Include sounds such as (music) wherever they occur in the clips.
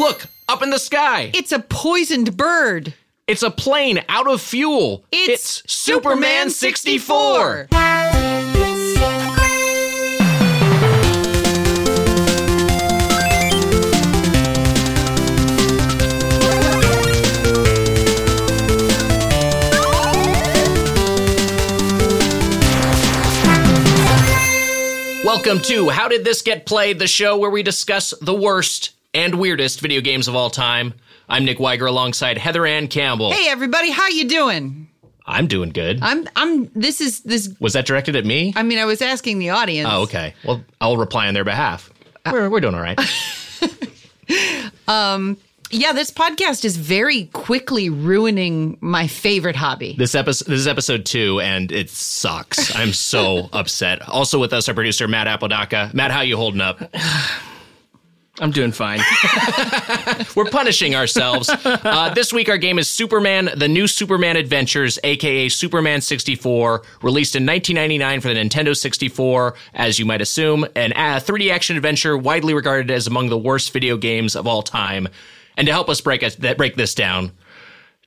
Look, up in the sky. It's a poisoned bird. It's a plane out of fuel. It's, Superman 64. Welcome to How Did This Get Played, the show where we discuss the worst and weirdest video games of all time. I'm Nick Wiger alongside Heather Anne Campbell. Hey everybody, how you doing? I'm doing good. I'm I'm this is this Was that directed at me? I mean I was asking the audience. Oh, okay. Well, I'll reply on their behalf. We're, we're doing all right. (laughs) um Yeah, this podcast is very quickly ruining my favorite hobby. This episode, this is episode two, and it sucks. I'm so (laughs) upset. Also with us, our producer Matt Apodaca. Matt, how you holding up? (sighs) I'm doing fine. (laughs) We're punishing ourselves. Uh, this week, our game is Superman: The New Superman Adventures, aka Superman 64, released in 1999 for the Nintendo 64. As you might assume, an uh, 3D action adventure widely regarded as among the worst video games of all time. And to help us break break this down,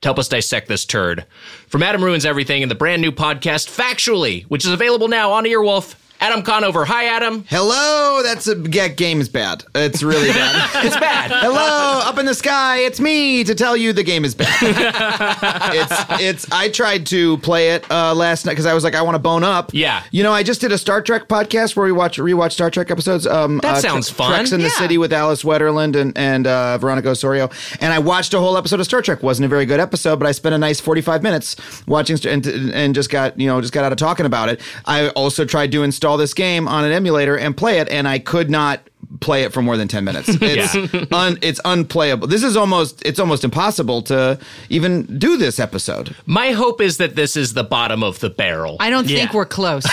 to help us dissect this turd, from Adam Ruins Everything and the brand new podcast Factually, which is available now on Earwolf. Adam Conover. Hi, Adam. Hello, that's a yeah, game is bad. It's really (laughs) bad. It's bad. Hello, up in the sky, it's me to tell you the game is bad. (laughs) it's it's I tried to play it uh, last night because I was like I want to bone up. Yeah. You know, I just did a Star Trek podcast where we watch rewatch Star Trek episodes. Um, That uh, sounds Tre- fun. Treks in the City with Alice Wetterlund and and uh, Veronica Osorio, and I watched a whole episode of Star Trek. wasn't a very good episode, but I spent a nice forty five minutes watching and and just got you know just got out of talking about it. I also tried to install this game on an emulator and play it, and I could not play it for more than 10 minutes. (laughs) It's un, it's unplayable. This is almost it's almost impossible to even do this episode. My hope is that this is the bottom of the barrel. I don't Yeah. think we're close. (laughs)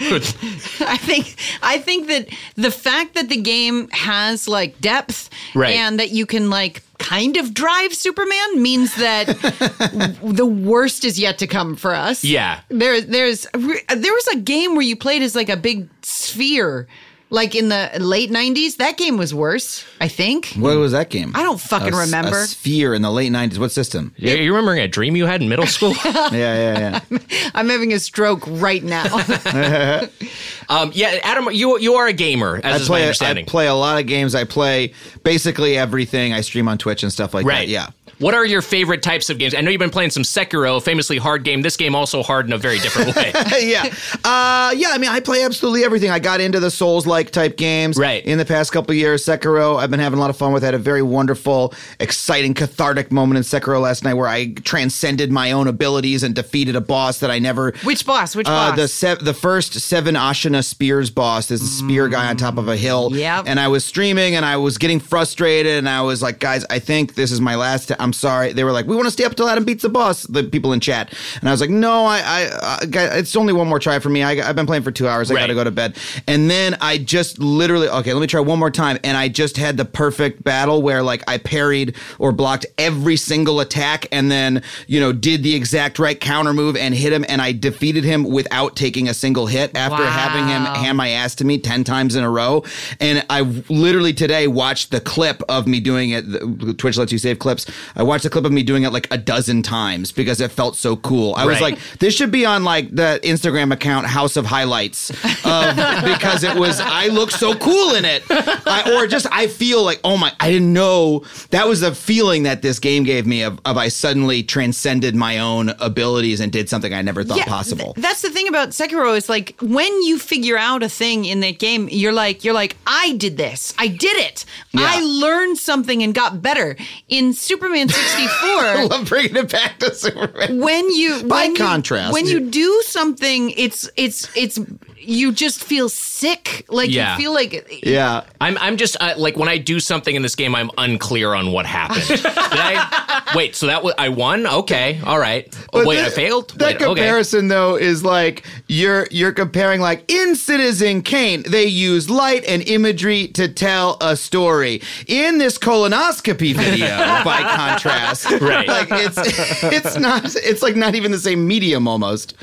I think I think that the fact that the game has like depth Right. and that you can like kind of drive Superman means that (laughs) the worst is yet to come for us. Yeah. There there's there was a game where you played as like a big sphere like in the late 90s. That game was worse, I think. What was that game? I don't fucking A s- remember. A Sphere in the late 90s. What system? You, you remembering a dream you had in middle school? (laughs) yeah, yeah, yeah. (laughs) I'm having a stroke right now. (laughs) um, yeah, Adam, you you are a gamer, as I is my play I understanding. play a lot of games. I play basically everything. I stream on Twitch and stuff like right. that. Yeah. What are your favorite types of games? I know you've been playing some Sekiro, famously hard game. This game also hard in a very different way. (laughs) yeah. Uh, yeah, I mean, I play absolutely everything. I got into the Souls like type games Right. in the past couple of years. Sekiro, I've been having a lot of fun with. I had a very wonderful, exciting, cathartic moment in Sekiro last night where I transcended my own abilities and defeated a boss that I never. Which boss? Which Uh, boss? the se- the first seven Ashina spears boss. is a spear guy on top of a hill. Yeah. And I was streaming and I was getting frustrated and I was like, guys, I think this is my last. T- I'm sorry. They were like, we want to stay up till Adam beats the boss. The people in chat. And I was like, no, I, I, I it's only one more try for me. I, I've been playing for two hours. I Right. got to go to bed. And then I just literally, okay, let me try one more time. And I just had the perfect battle where like I parried or blocked every single attack and then, you know, did the exact right counter move and hit him. And I defeated him without taking a single hit after Wow. having him hand my ass to me 10 times in a row. And I literally today watched the clip of me doing it. Twitch lets you save clips. I watched the clip of me doing it like a dozen times because it felt so cool. I was like, this should be on like the Instagram account House of Highlights of, (laughs) because it was, I look so cool in it. I, or just, I feel like, oh my, I didn't know. That was the feeling that this game gave me of, of I suddenly transcended my own abilities and did something I never thought possible. th- that's the thing about Sekiro is like when you figure out a thing in that game, you're like you're like I did this, I did it, I learned something and got better. In Superman 64, (laughs) love bringing it back to Superman. when you By when you- contrast. when you do something, it's it's it's you just feel sick, like Yeah. you feel like Yeah. I'm I'm just uh, like when I do something in this game, I'm unclear on what happened. (laughs) Did I wait? So that was I won. Okay, all right. Oh, But wait, that- I failed. That Wait, okay. comparison though is like you're you're comparing like in Citizen Kane they use light and imagery to tell a story. In this colonoscopy video, by contrast, (laughs) (laughs) Right. Like it's (laughs) it's not it's like not even the same medium almost.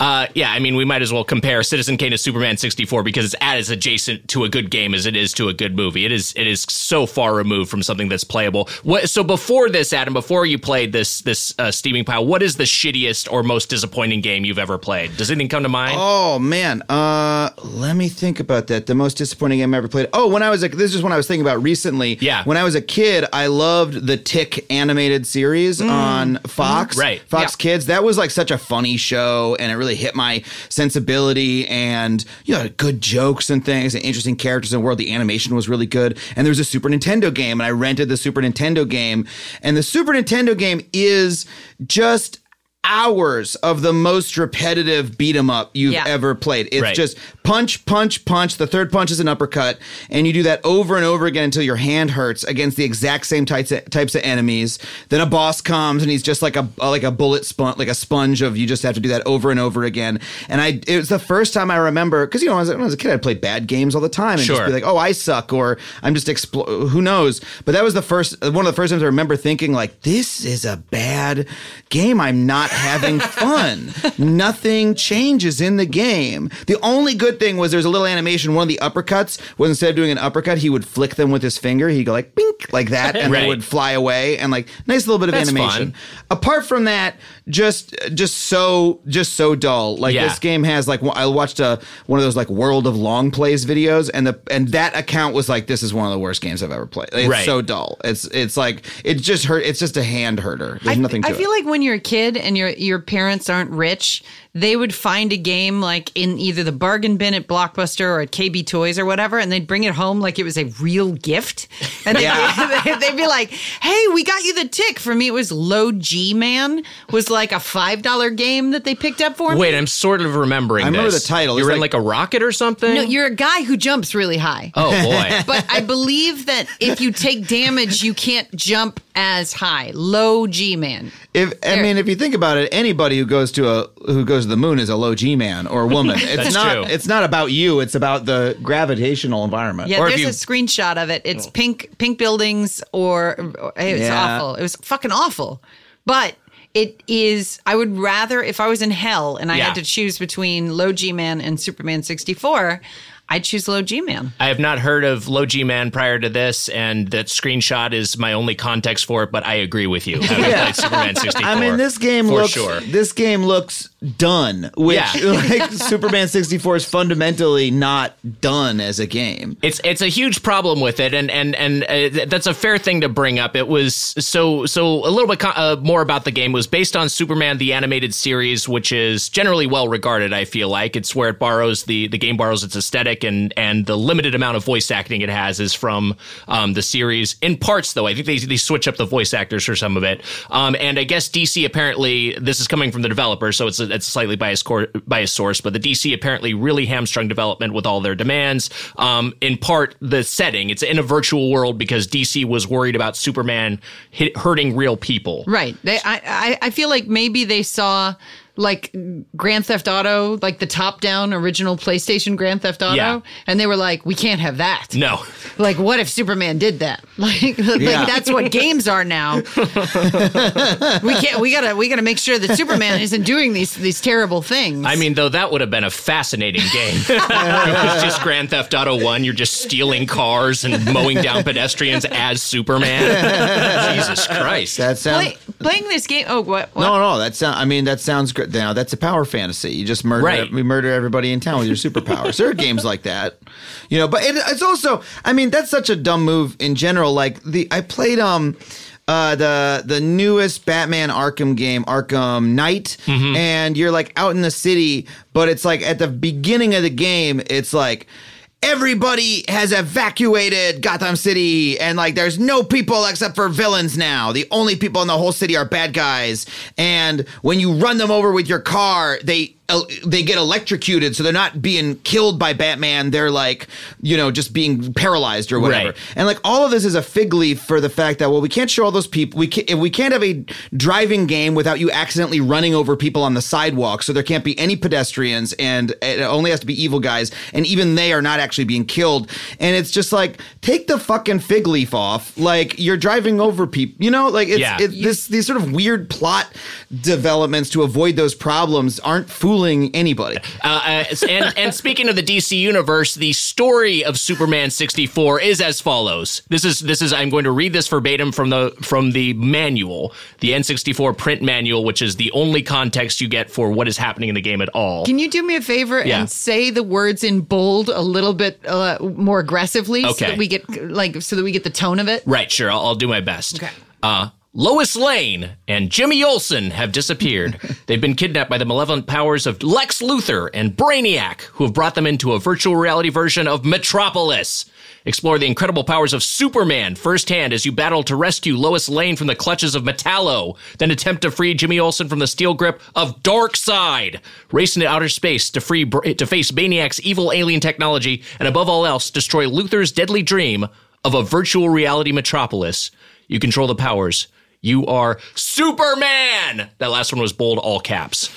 Uh, yeah, I mean, we might as well compare Citizen Kane to Superman 64 because it's as adjacent to a good game as it is to a good movie. It is it is so far removed from something that's playable. What, so before this, Adam, before you played this this uh, steaming pile, what is the shittiest or most disappointing game you've ever played? Does anything come to mind? Oh man, uh, let me think about that. The most disappointing game I ever played. Oh, when I was a, this is when I was thinking about recently. Yeah. When I was a kid, I loved the Tick animated series on Fox. Right. Fox Yeah. Kids. That was like such a funny show, and it really hit my sensibility. And you know, good jokes and things, and interesting characters in the world. The animation was really good. And there was a Super Nintendo game, and I rented the Super Nintendo game. And the Super Nintendo game is just hours of the most repetitive beat 'em up you've Yeah. ever played. It's Right. just punch, punch, punch. The third punch is an uppercut, and you do that over and over again until your hand hurts against the exact same types of, types of enemies. Then a boss comes, and he's just like a like a bullet sponge, like a sponge of you just have to do that over and over again. And I, it was the first time I remember because you know when I, was, when I was a kid, I played bad games all the time and Sure. just be like, oh, I suck, or I'm just expl- who knows. But that was the first one of the first times I remember thinking like, this is a bad game. I'm not having fun. Nothing changes in the game. The only good thing was there's a little animation. One of the uppercuts was instead of doing an uppercut, he would flick them with his finger. He'd go like bink like that, and Right. they would fly away. And like nice little bit of That's animation. fun. Apart from that, just just so just so dull. Like Yeah. this game has like I watched a one of those like World of Longplays videos, and the and that account was like this is one of the worst games I've ever played. It's Right. so dull. It's it's like it just hurt. It's just a hand herder. There's I, nothing to I it. feel like when you're a kid and your your parents aren't rich, they would find a game like in either the bargain bin at Blockbuster or at KB Toys or whatever, and they'd bring it home like it was a real gift. (laughs) And they'd, (laughs) Yeah. they'd be like, "Hey, we got you the tick." For me, it was Low G Man was like a five dollar game that they picked up for me. Wait, I'm sort of remembering. I remember this. the title. You're It's in like- like a rocket or something. No, you're a guy who jumps really high. oh boy. (laughs) But I believe that if you take damage, you can't jump as high. Low G Man. If I There. mean, if you think about it, anybody who goes to a who goes to the moon is a low G man or a woman. (laughs) It's That's not. true. It's not about you. It's about the gravitational environment. Yeah, Or if there's you- a screenshot of it. It's oh. pink pink buildings or, or it was Yeah. awful. It was fucking awful. But it is I would rather if I was in hell and I Yeah. had to choose between Low G Man and Superman 64, I'd choose Low G Man. I have not heard of Low G Man prior to this, and that screenshot is my only context for it. But I agree with you. Having played Superman (laughs) 64. I mean, this game for looks. sure. This game looks done. Which Yeah. (laughs) (laughs) like Superman sixty four is fundamentally not done as a game. It's it's a huge problem with it, and and and uh, that's a fair thing to bring up. It was so so a little bit co- uh, more about the game was based on Superman the animated series, which is generally well regarded. I feel like it's where it borrows the the game borrows its aesthetic, and and the limited amount of voice acting it has is from um, the series. In parts, though, I think they they switch up the voice actors for some of it. Um, and I guess DC apparently this is coming from the developer, so it's a, it's a slightly biased cor- biased source, but the DC apparently really hamstrung development with all their demands. Um, in part, the setting it's in a virtual world because DC was worried about Superman hit, hurting real people. Right. They I, I I feel like maybe they saw like Grand Theft Auto, like the top down original PlayStation Grand Theft Auto, Yeah. and they were like, we can't have that. No, Like, what if Superman did that? (laughs) Like, like Yeah. that's what games are now. (laughs) we can't. We gotta. We gotta make sure that Superman isn't doing these these terrible things. I mean though that would have been a fascinating game. (laughs) it was just Grand Theft Auto One. You're just stealing cars and mowing down pedestrians as Superman. Jesus Christ. That sounds. Play, playing this game. Oh, what? what? no, no, that sounds, I mean, that sounds Now that's a power fantasy. You just murder, Right. we murder everybody in town with your superpowers. there are (laughs) games like that, you know. But it, it's also, I mean, that's such a dumb move in general. Like the, I played um, uh, the the newest Batman Arkham game, Arkham Knight, and you're like out in the city, but it's like at the beginning of the game, it's like everybody has evacuated Gotham City and like there's no people except for villains now. The only people in the whole city are bad guys. And when you run them over with your car, they they get electrocuted so they're not being killed by Batman. They're like, you know, just being paralyzed or whatever. Right. And like all of this is a fig leaf for the fact that well, we can't show all those people. We can, if we can't have a driving game without you accidentally running over people on the sidewalk. So there can't be any pedestrians, and it only has to be evil guys, and even they are not actually being killed. And it's just like take the fucking fig leaf off. Like you're driving over people. You know, like it's Yeah. it, this these sort of weird plot developments to avoid those problems aren't fooling fooling anybody. Uh, uh, and, and speaking of the DC universe, the story of Superman 64 is as follows. This is this is I'm going to read this verbatim from the from the manual, the N64 print manual, which is the only context you get for what is happening in the game at all. Can you do me a favor Yeah. and say the words in bold a little bit uh, more aggressively so Okay. that we get like so that we get the tone of it? Right, sure, I'll, I'll do my best. Okay. Uh, Lois Lane and Jimmy Olsen have disappeared. (laughs) They've been kidnapped by the malevolent powers of Lex Luthor and Brainiac, who have brought them into a virtual reality version of Metropolis. Explore the incredible powers of Superman firsthand as you battle to rescue Lois Lane from the clutches of Metallo, then attempt to free Jimmy Olsen from the steel grip of Darkseid. Race into outer space to free to face Brainiac's evil alien technology, and above all else, destroy Luthor's deadly dream of a virtual reality metropolis. You control the powers. You are Superman. That last one was bold, all caps.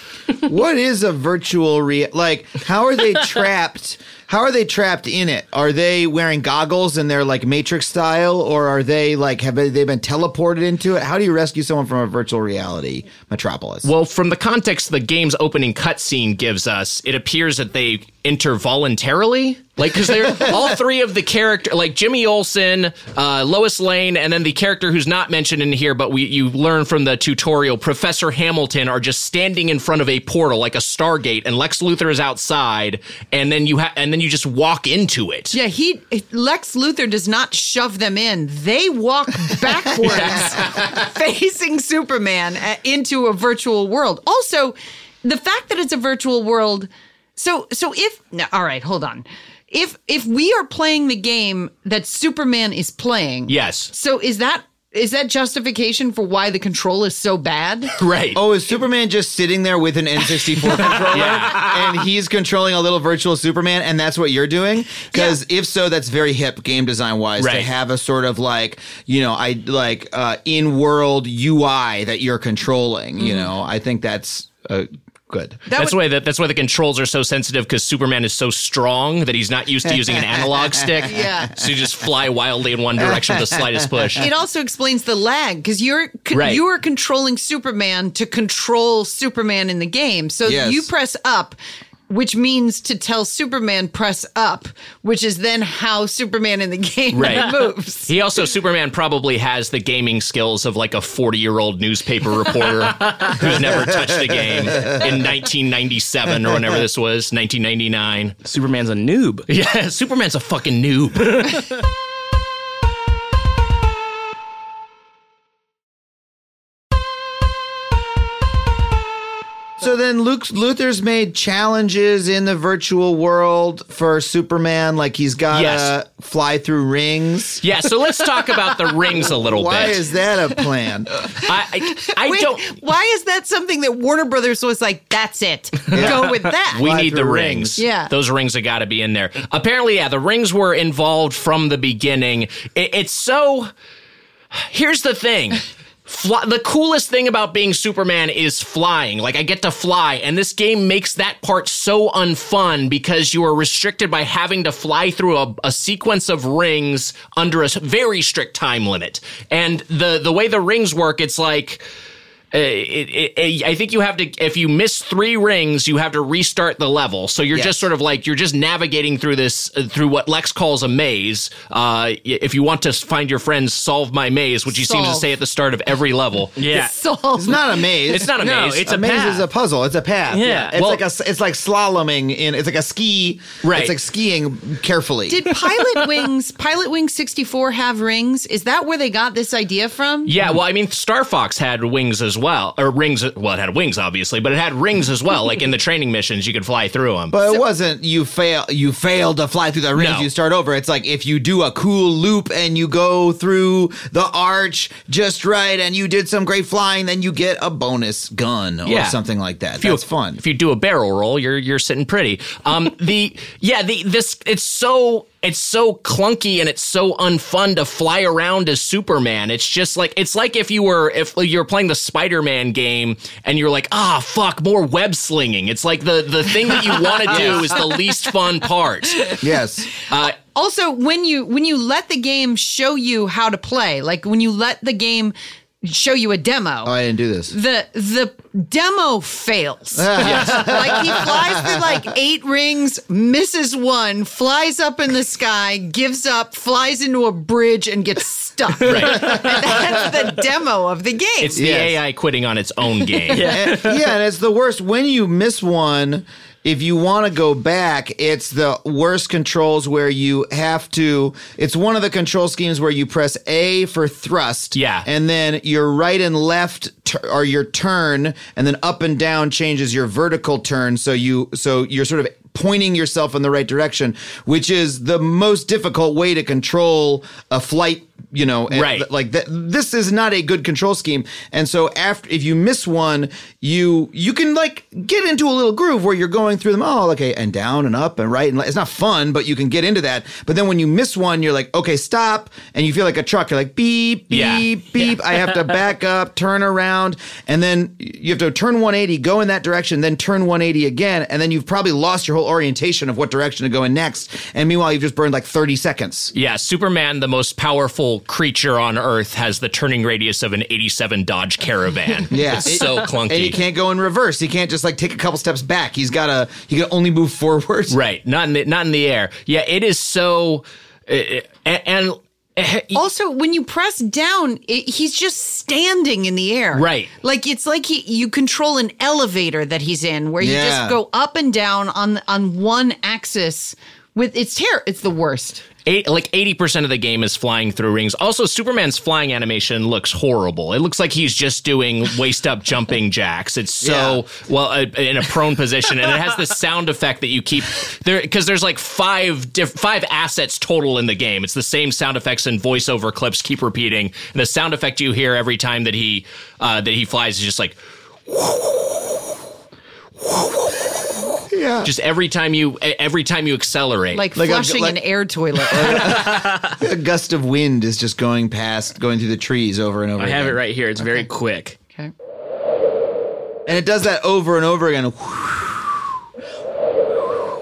what is a virtual rea like how are they (laughs) trapped how are they trapped in it are they wearing goggles and they're like matrix style or are they like have they been teleported into it how do you rescue someone from a virtual reality metropolis Well, from the context the game's opening cutscene gives us, it appears that they enter voluntarily. Like, because they're (laughs) all three of the character, like Jimmy Olsen, uh, Lois Lane, and then the character who's not mentioned in here, but we you learn from the tutorial, Professor Hamilton, are just standing in front of a portal like a Stargate, and Lex Luthor is outside, and then you have and then you just walk into it. Yeah, he Lex Luthor does not shove them in. They walk backwards, (laughs) facing Superman uh, into a virtual world. Also, the fact that it's a virtual world. So, so if no, all right, hold on. If if we are playing the game that Superman is playing, Yes. So is that is that justification for why the control is so bad? (laughs) Right. Oh, is Superman just sitting there with an N64 (laughs) controller yeah. and he's controlling a little virtual Superman and that's what you're doing? Because if so, that's very hip game design wise to have a sort of like, you know, I like uh, in world UI that you're controlling, you know, I think that's uh, good. That that's would- why that, that's why the controls are so sensitive because Superman is so strong that he's not used to using an analog (laughs) stick. Yeah. So you just fly wildly in one direction with the slightest push. it also explains the lag because you're con- Right. you are controlling Superman to control Superman in the game. So Yes. you press up, which means to tell Superman press up, which is then how Superman in the (laughs) game Right. moves. He also Superman probably has the gaming skills of like a 40-year-old newspaper reporter who's never touched a game in 1997 or whenever this was, 1999. Superman's a noob. (laughs) Yeah, Superman's a fucking noob. (laughs) So then Luke Luthor's made challenges in the virtual world for Superman, like he's got to Yes. fly through rings. Yeah, so let's talk about the rings a little (laughs) Why bit. Why is that a plan? (laughs) I I, I Wait, don't why is that something that Warner Brothers was like, that's it. Go with that. We Fly need the rings. rings. Yeah. Those rings have got to be in there. Apparently, yeah, the rings were involved from the beginning. It, it's so. Here's the thing. Fly, the coolest thing about being Superman is flying. Like, I get to fly, and this game makes that part so unfun because you are restricted by having to fly through a, a sequence of rings under a very strict time limit. And the, the way the rings work, it's like. Uh, it, it, it- I think you have to, if you miss three rings, you have to restart the level. So you're Yes. just sort of like, you're just navigating through this, uh, through what Lex calls a maze. Uh, if you want to find your friends, solve my maze, which he seems to say at the start of every level. (laughs) Yeah. It's not a maze. It's not a No, maze. it's a, a maze path. is a puzzle. It's a path. Yeah. It's Well- like a it's like slaloming in it's like a ski. Right. It's like skiing carefully. did Pilot (laughs) Wings, Pilotwings 64 have rings? Is that where they got this idea from? Yeah, well, I mean, Star Fox had wings as well, or rings. Well, it had wings, obviously, but it had rings as well. like in the (laughs) training missions, you could fly through them. but it wasn't you fail you failed to fly through the rings, No. you start over. It's like if you do a cool loop and you go through the arch just right and you did some great flying, then you get a bonus gun or Yeah. something like that. you- That's fun. If you do a barrel roll, you're you're sitting pretty. Um, (laughs) the yeah, the this it's so it's so clunky and it's so unfun to fly around as Superman. It's just like it's like if you were if you're playing the Spider-Man game and you're like, ah, fuck, more web slinging. It's like the the thing that you want to (laughs) do is the least fun part. yes. Uh, also when you when you let the game show you how to play like when you let the game show you a demo. Oh, I didn't do this. the the demo fails. (laughs) like he flies through like eight rings, misses one, flies up in the sky, gives up, flies into a bridge, and gets stuck. Right. And (laughs) that's the demo of the game. It's the Yes. AI quitting on its own game. and, (laughs) yeah, and it's the worst when you miss one. If you want to go back, it's the worst controls where you have to. It's one of the control schemes where you press A for thrust, Yeah. and then your right and left t- are your turn, and then up and down changes your vertical turn. So you, so you're sort of pointing yourself in the right direction, which is the most difficult way to control a flight. You know, and Right. th- like th- this is not a good control scheme. And so after if you miss one you you can like get into a little groove where you're going through them oh okay and down and up and right and it's not fun but you can get into that. But then when you miss one you're like okay stop. And you feel like a truck. You're like beep beep Yeah. beep. (laughs) I have to back up turn around. And then you have to turn 180 go in that direction then turn 180 again. And then you've probably lost your whole orientation of what direction to go in next and meanwhile you've just burned like 30 seconds Yeah, Superman, the most powerful creature on Earth, has the turning radius of an 87 Dodge Caravan. (laughs) Yeah. It's so clunky. and he can't go in reverse. He can't just like take a couple steps back. He's got to. He can only move forward. Right, not in the, not in the air. Yeah, it is so, uh, and, and uh, (laughs) also, when you press down, it, he's just standing in the air. Right. Like it's like he, you control an elevator that he's in, where you Yeah. just go up and down on on one axis. With it's ter- it's the worst. Eight, like eighty percent of the game is flying through rings. Also, Superman's flying animation looks horrible. It looks like he's just doing waist up jumping jacks. It's so well uh, in a prone position, and it has this sound effect that you keep there because there's like five diff- five assets total in the game. It's the same sound effects and voiceover clips keep repeating, and the sound effect you hear every time that he uh, that he flies is just like. Yeah. Just every time you every time you accelerate, Like, Like a- flushing like- an air toilet. (laughs) (laughs) a gust of wind is just going past, going through the trees over and over. I have it right here. It's very quick. okay. and it does that over and over again.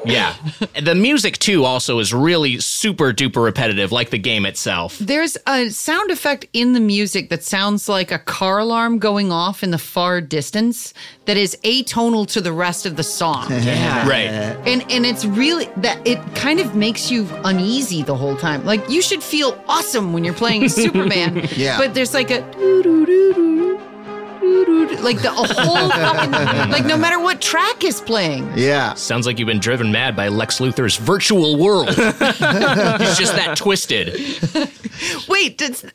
Yeah. the music too also is really super duper repetitive, like the game itself. There's a sound effect in the music that sounds like a car alarm going off in the far distance that is atonal to the rest of the song. (laughs) Yeah. Right. And and it's really that it kind of makes you uneasy the whole time. Like you should feel awesome when you're playing (laughs) Superman. Yeah. But there's like a like the whole fucking like no matter what track is playing. Yeah. Sounds like you've been driven mad by Lex Luthor's virtual world. (laughs) He's just that twisted. Wait, does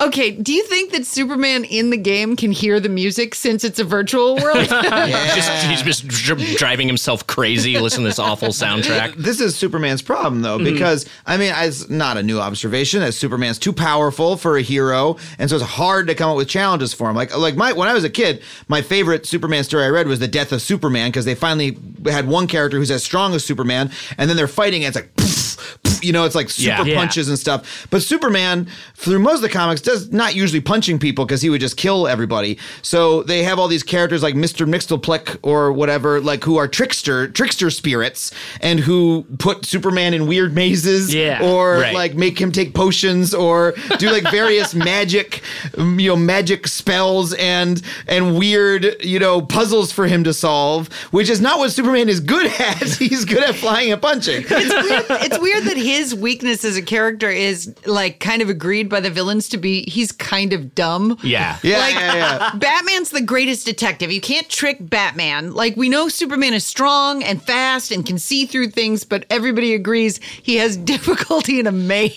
Okay, do you think that Superman in the game can hear the music since it's a virtual world? (laughs) (laughs) Just, he's just dr- driving himself crazy, listening to this awful soundtrack. (laughs) This is Superman's problem, though, mm-hmm. because I mean, it's not a new observation that Superman's too powerful for a hero, and so it's hard to come up with challenges for him. Like, like my when I was a kid, my favorite Superman story I read was the death of Superman because they finally had one character who's as strong as Superman, and then they're fighting, and it's like. Poof, poof, You know, it's like super Yeah. Yeah. punches and stuff. But Superman, through most of the comics, does not usually punching people because he would just kill everybody. So they have all these characters like Mr. Mxyzptlk or whatever, like who are trickster trickster spirits and who put Superman in weird mazes Yeah. or Right. like make him take potions or do like various (laughs) magic you know magic spells and and weird you know puzzles for him to solve which is not what superman is good (laughs) at he's good at flying and punching it's weird. It's weird that his weakness as a character is like kind of agreed by the villains to be he's kind of dumb. Yeah. yeah Like yeah yeah Batman's the greatest detective. You can't trick Batman. Like we know Superman is strong and fast and can see through things, but everybody agrees he has (laughs) difficulty in a maze.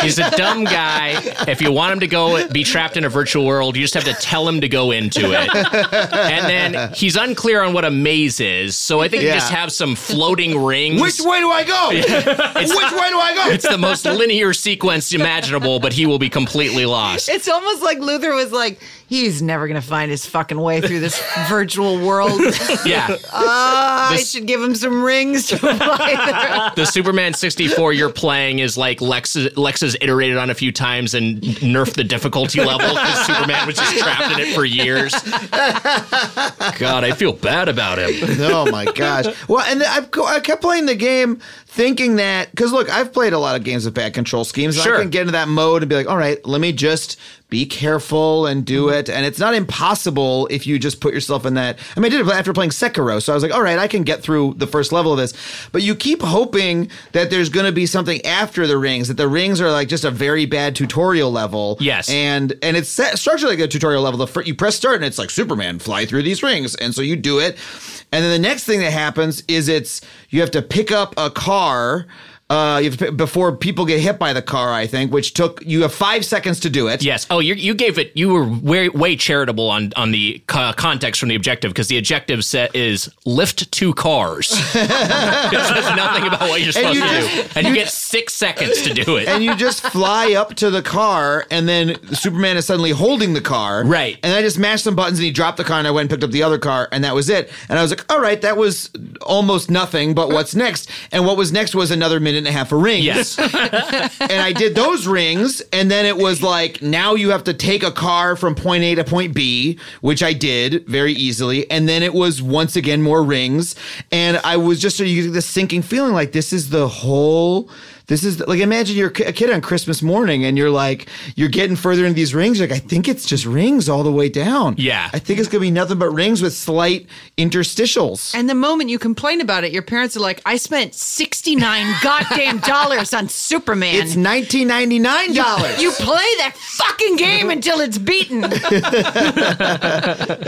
He's a dumb guy. If you want him to go be trapped in a virtual world, you just have to tell him to go into it. And then he's unclear on what a maze is. So I think you just have some floating rings. which way do i go (laughs) which way do i go It's the most linear sequence imaginable, but he will be completely lost. It's almost like Luthor was like, he's never gonna find his fucking way through this virtual world. (laughs) Yeah. Uh, I should give him some rings to (laughs) apply there. The Superman 64 you're playing is like Lex, Lex has iterated on a few times and nerfed the difficulty level because Superman was just trapped in it for years. God, I feel bad about him. oh my gosh. Well, and I've, I kept playing the game thinking that because look, I've played a lot of games with bad control schemes. and Sure. I can get into that mode and be like, all right, let me just be careful and do mm-hmm. it. And it's not impossible if you just put yourself in that. I mean, I did it after playing Sekiro, so I was like, all right, I can get through the first level of this. But you keep hoping that there's going to be something after the rings. That the rings are like just a very bad tutorial level. Yes. and and it's set, structured like a tutorial level. The fir- you press start and it's like Superman fly through these rings, and so you do it. And then the next thing that happens is it's you have to pick up a car. Uh, you have to, before people get hit by the car, I think, which took you have five seconds to do it. Yes. Oh, you you gave it. You were way way charitable on on the co- context from the objective because the objective set is lift two cars. (laughs) it says nothing about what you're supposed you to just- do, and you get six seconds to do it. and you just fly up to the car, and then Superman is suddenly holding the car. Right. And I just mashed some buttons, and he dropped the car, and I went and picked up the other car, and that was it. And I was like, all right, that was almost nothing, but what's next? And what was next was another minute and a half of rings. yes. (laughs) and I did those rings, and then it was like now you have to take a car from point A to point B, which I did very easily, and then it was once again more rings, and I was just you get this sinking feeling like this is the whole. This is like imagine you're a kid on Christmas morning and you're like you're getting further into these rings. You're like I think it's just rings all the way down. Yeah. I think it's gonna be nothing but rings with slight interstitials. And the moment you complain about it, your parents are like, I spent 69 (laughs) goddamn dollars on Superman. It's nineteen ninety nine dollars. you play that fucking game until it's beaten. (laughs)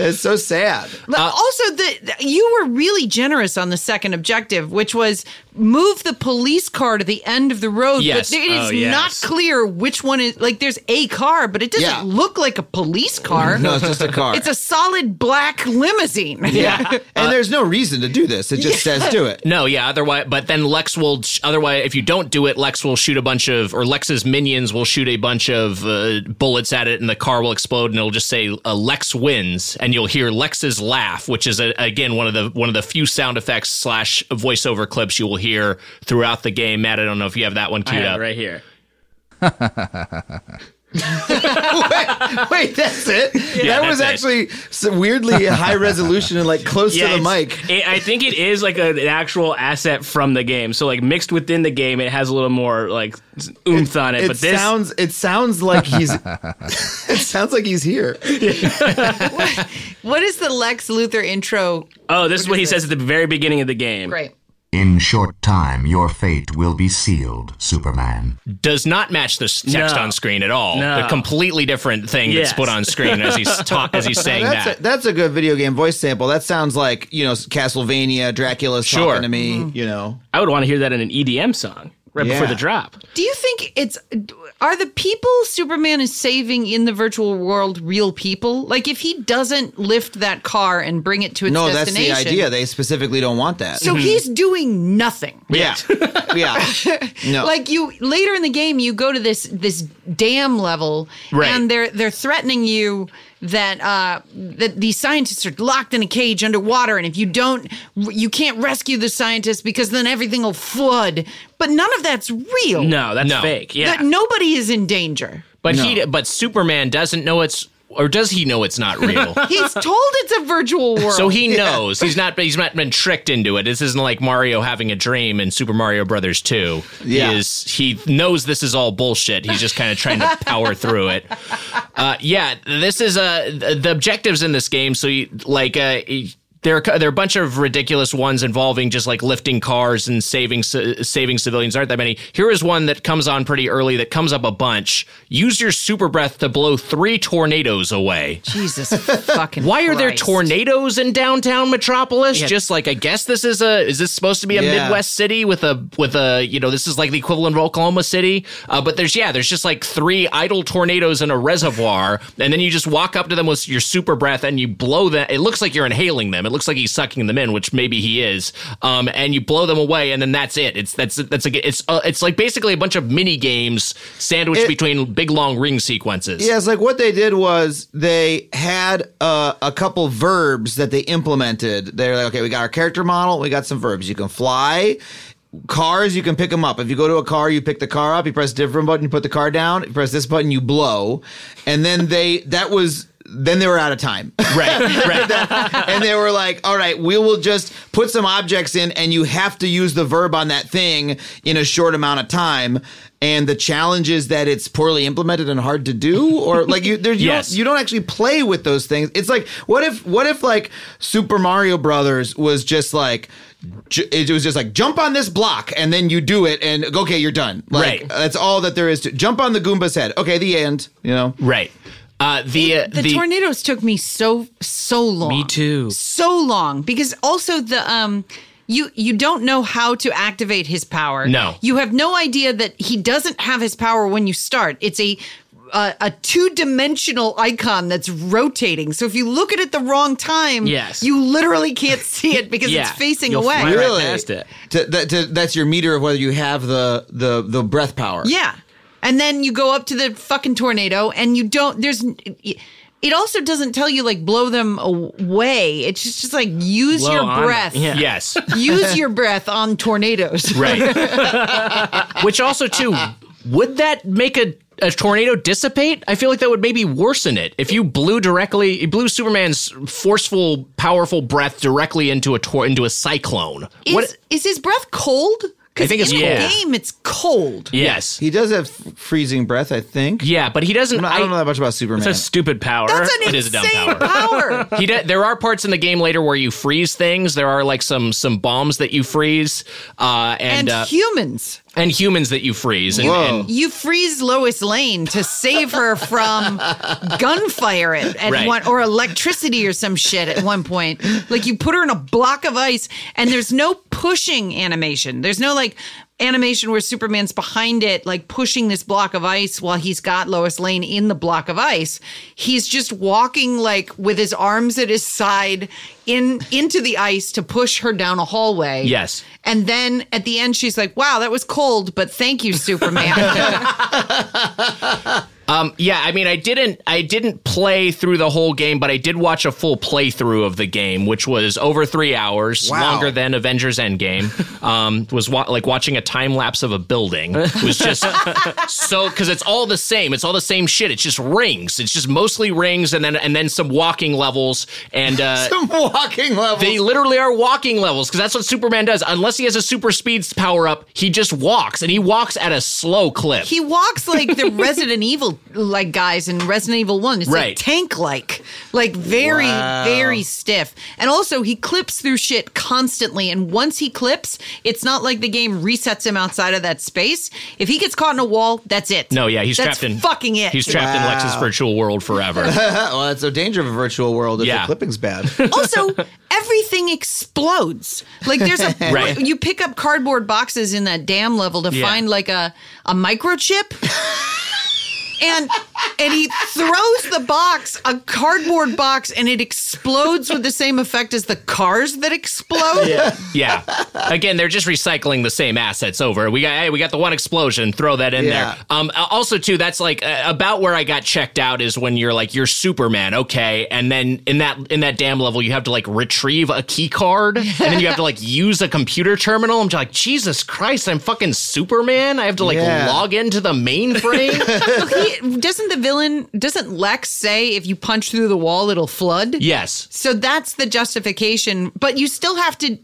It's so sad. But uh, also, the, the- you were really generous on the second objective, which was move the police car to the end of the road. Yes. But it is Oh, yes. not clear which one is like. There's a car, but it doesn't Yeah. look like a police car. No, it's just a car. It's a solid black limousine. Yeah. (laughs) and there's no reason to do this. It just says do it. No, yeah. Otherwise, but then Lex will. Otherwise, if you don't do it, Lex will shoot a bunch of, or Lex's minions will shoot a bunch of uh, bullets at it, and the car will explode, and it'll just say uh, "Lex wins," and you'll hear Lex's laugh, which is a, again one of the one of the few sound effects slash voiceover clips you will hear throughout the game. Matt, I don't know if you have that one I queued have up. it right here. (laughs) Wait, that's it? that was that's actually weirdly high resolution and like close to the mic. it- I think it is like a, an actual asset from the game. So like mixed within the game, it has a little more like oomph on it. It but this sounds it sounds like he's (laughs) it sounds like he's here. (laughs) What is the Lex Luthor intro? oh, this is what he is says at the very beginning of the game. Great. In short time, your fate will be sealed, Superman. Does not match the s- text No. on screen at all. No. The completely different thing that's put on screen as he's (laughs) ta- as he's saying That's that. a, that's a good video game voice sample. That sounds like you know Castlevania, Dracula's Sure. talking to me. Mm-hmm. You know, I would want to hear that in an EDM song right before the drop. Do you think it's are the people Superman is saving in the virtual world real people? Like if he doesn't lift that car and bring it to its no, that's the idea. They specifically don't want that. so mm-hmm. he's doing nothing. yeah, yeah. (laughs) No, Like you later in the game, you go to this this dam level, Right. and they're they're threatening you that uh that these scientists are locked in a cage underwater, and if you don't, you can't rescue the scientists because then everything will flood. But none of that's real. No, that's No. fake. Yeah. That nobody is in danger. But he, but Superman doesn't know it's, or does he know it's not real? (laughs) He's told it's a virtual world. So he knows he's not he's not been tricked into it. This isn't like Mario having a dream in Super Mario Brothers 2. Yeah. He is he knows this is all bullshit. He's just kind of trying to (laughs) power through it. Uh, yeah, this is uh, the objectives in this game. So you, like uh, there are, there are a bunch of ridiculous ones involving just like lifting cars and saving saving civilians. Aren't that many? Here is one that comes on pretty early that comes up a bunch. Use your super breath to blow three tornadoes away. Jesus (laughs) fucking. Why are there tornadoes in downtown Metropolis? Just like I guess this is a is this supposed to be a Yeah. Midwest city with a with a you know this is like the equivalent of Oklahoma City, uh, but there's yeah there's just like three idle tornadoes in a reservoir, and then you just walk up to them with your super breath and you blow them. It looks like you're inhaling them. It looks like he's sucking them in, which maybe he is. Um, and you blow them away, and then that's it. It's that's that's like it's uh, it's like basically a bunch of mini games sandwiched It- between big long ring sequences. Yeah, it's like what they did was they had uh, a couple verbs that they implemented. They're like, okay, we got our character model, we got some verbs. You can fly. Cars, you can pick them up. If you go to a car, you pick the car up. You press a different button, you put the car down. You press this button, you blow. And then they that was then they were out of time. Right, right. (laughs) and they were like, all right, we will just put some objects in and you have to use the verb on that thing in a short amount of time. And the challenge is that it's poorly implemented and hard to do, or like you, there, you, Yes. don't, you don't actually play with those things. It's like, what if, what if like Super Mario Brothers was just like, it was just like jump on this block and then you do it and okay, you're done. Like Right. that's all that there is to jump on the Goomba's head. Okay, the end. You know. right. Uh, the, uh, the, tornadoes took me so so long. Me too. So long because also the um you you don't know how to activate his power. No. You have no idea that he doesn't have his power when you start. It's a a, a two-dimensional icon that's rotating. So if you look at it the wrong time, Yes. you literally can't (laughs) see it because Yeah. it's facing You'll away. fly right Really? past it. To, that, to, that's your meter of whether you have the the the breath power. Yeah. And then you go up to the fucking tornado and you don't there's it also doesn't tell you like blow them away. It's just, just like use Blow your on breath. Yeah. yes. (laughs) Use your breath on tornadoes. (laughs) Right. Which also too, would that make a a tornado dissipate? I feel like that would maybe worsen it. If you blew directly, you blew Superman's forceful, powerful breath directly into a tor- into a cyclone. Is, what? is his breath cold? Because I think it's in cold. the game it's cold. Yes. He does have f- freezing breath, I think. Yeah, but he doesn't. I don't know that much about Superman. It's a stupid power. That's an It is a dumb insane power. power. (laughs) He de- there are parts in the game later where you freeze things. There are like some some bombs that you freeze, uh, and and uh, humans. And humans that you freeze. And, and- You freeze Lois Lane to save her from gunfire at, at Right. one or electricity or some shit at one point. Like you put her in a block of ice and there's no pushing animation. There's no like animation where Superman's behind it, like pushing this block of ice while he's got Lois Lane in the block of ice. He's just walking like with his arms at his side in into the ice to push her down a hallway. Yes. And then at the end, she's like, wow, that was cold, but thank you, Superman. (laughs) (laughs) Um, yeah, I mean, I didn't, I didn't play through the whole game, but I did watch a full playthrough of the game, which was over three hours, Wow. longer than Avengers Endgame. (laughs) Um, was wa- like watching a time lapse of a building. It was just so because it's all the same. It's all the same shit. It's just rings. It's just mostly rings, and then and then some walking levels, and uh, (laughs) Some walking levels. they literally are walking levels because that's what Superman does. Unless he has a super speed power up, he just walks, and he walks at a slow clip. he walks like the (laughs) Resident Evil like guys in Resident Evil 1. It's Right. like tank like, like very, very stiff. And also, he clips through shit constantly. And once he clips, it's not like the game resets him outside of that space. If he gets caught in a wall, that's it. no, yeah, he's that's trapped in fucking it. He's trapped in Lex's virtual world forever. (laughs) well, that's the danger of a virtual world if Yeah. the clipping's bad. (laughs) also everything explodes like there's a (laughs) Right. you pick up cardboard boxes in that dam level to Yeah. find like a a microchip and and he throws the box a cardboard box and it explodes with the same effect as the cars that explode Yeah. yeah. Again, they're just recycling the same assets over. We got hey, we got the one explosion. Throw that in Yeah. there. Um. Also, too, that's like uh, about where I got checked out is when you're like you're Superman, okay, and then in that in that damn level you have to like retrieve a key card, and then you have to like use a computer terminal. I'm just like Jesus Christ, I'm fucking Superman. I have to like Yeah. log into the mainframe. (laughs) doesn't the villain doesn't lex say if you punch through the wall it'll flood yes. So that's the justification, but you still have to.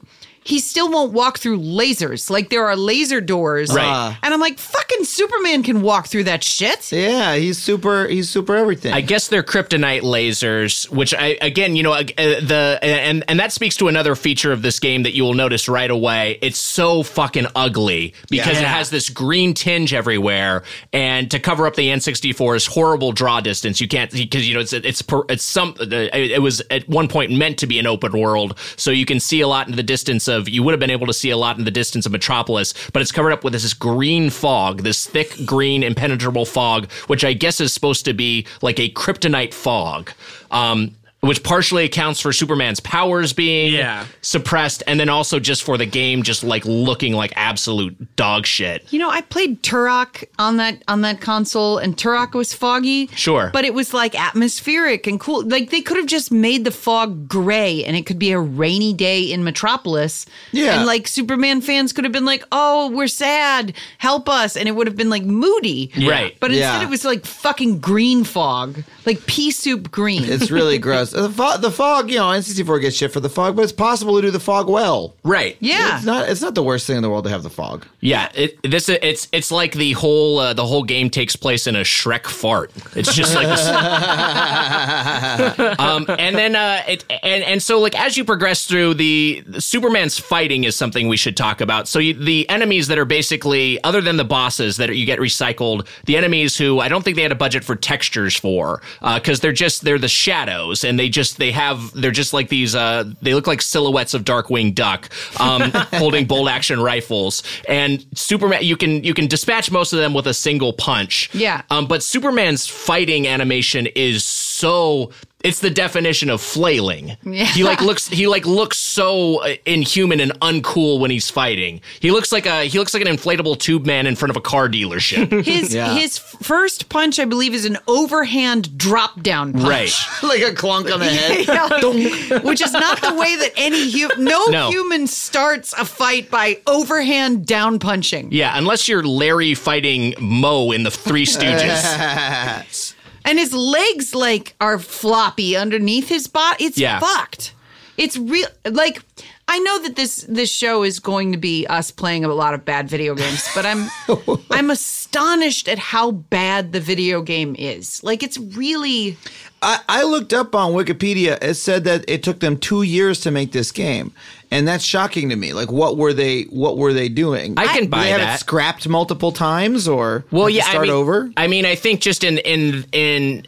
He still won't walk through lasers. Like there are laser doors, Right. And I'm like, fucking Superman can walk through that shit. yeah, he's super. He's super everything. I guess they're kryptonite lasers, which I again, you know, uh, the and and that speaks to another feature of this game that you will notice right away. It's so fucking ugly because it has this green tinge everywhere, and to cover up the N64's horrible draw distance, you can't because you know it's it's it's some uh, it it was at one point meant to be an open world, so you can see a lot in the distance of you would have been able to see a lot in the distance of Metropolis, but it's covered up with this green fog, this thick green impenetrable fog, which I guess is supposed to be like a kryptonite fog. Um, which partially accounts for Superman's powers being Yeah. suppressed, and then also just for the game just like looking like absolute dog shit. You know, I played Turok on that on that console, and Turok was foggy. Sure. but it was like atmospheric and cool. Like they could have just made the fog gray, and it could be a rainy day in Metropolis. Yeah. and like Superman fans could have been like, "Oh, we're sad, help us," and it would have been like moody. Right. But instead, Yeah. it was like fucking green fog, like pea soup green. It's really (laughs) gross. The fog, the fog, you know, N64 gets shit for the fog, but it's possible to do the fog well. Right. yeah. It's not. It's not the worst thing in the world to have the fog. Yeah, it, this it's it's like the whole uh, the whole game takes place in a Shrek fart. It's just like this. (laughs) um, and then uh, it and and so like as you progress through the, the Superman's fighting is something we should talk about. So you, the enemies that are basically other than the bosses that you get recycled, the enemies who I don't think they had a budget for textures for because they're just they're the shadows and they just they have they're just like these uh, they look like silhouettes of Darkwing Duck um, (laughs) holding bolt action rifles and Superman you can you can dispatch most of them with a single punch. Yeah. Um, but Superman's fighting animation is so it's the definition of flailing. Yeah. He like looks he like looks so uh, inhuman and uncool when he's fighting. He looks like a he looks like an inflatable tube man in front of a car dealership. (laughs) His Yeah. his first punch, I believe, is an overhand drop down punch. right. (laughs) like a clunk on the head. (laughs) Yeah, which is not the way that any hu- no, No. human starts a fight by overhand down punching. Yeah, unless you're Larry fighting Mo in the Three Stooges. And his legs like are floppy underneath his body. It's Yeah. fucked. It's real like I know that this this show is going to be us playing a lot of bad video games, but I'm (laughs) I'm astonished at how bad the video game is. Like it's really I, I looked up on Wikipedia. It said that it took them two years to make this game, and that's shocking to me. Like, what were they? What were they doing? I can Did buy they have that. it scrapped multiple times, or Well, yeah, start I mean, over. I mean, I think just in in in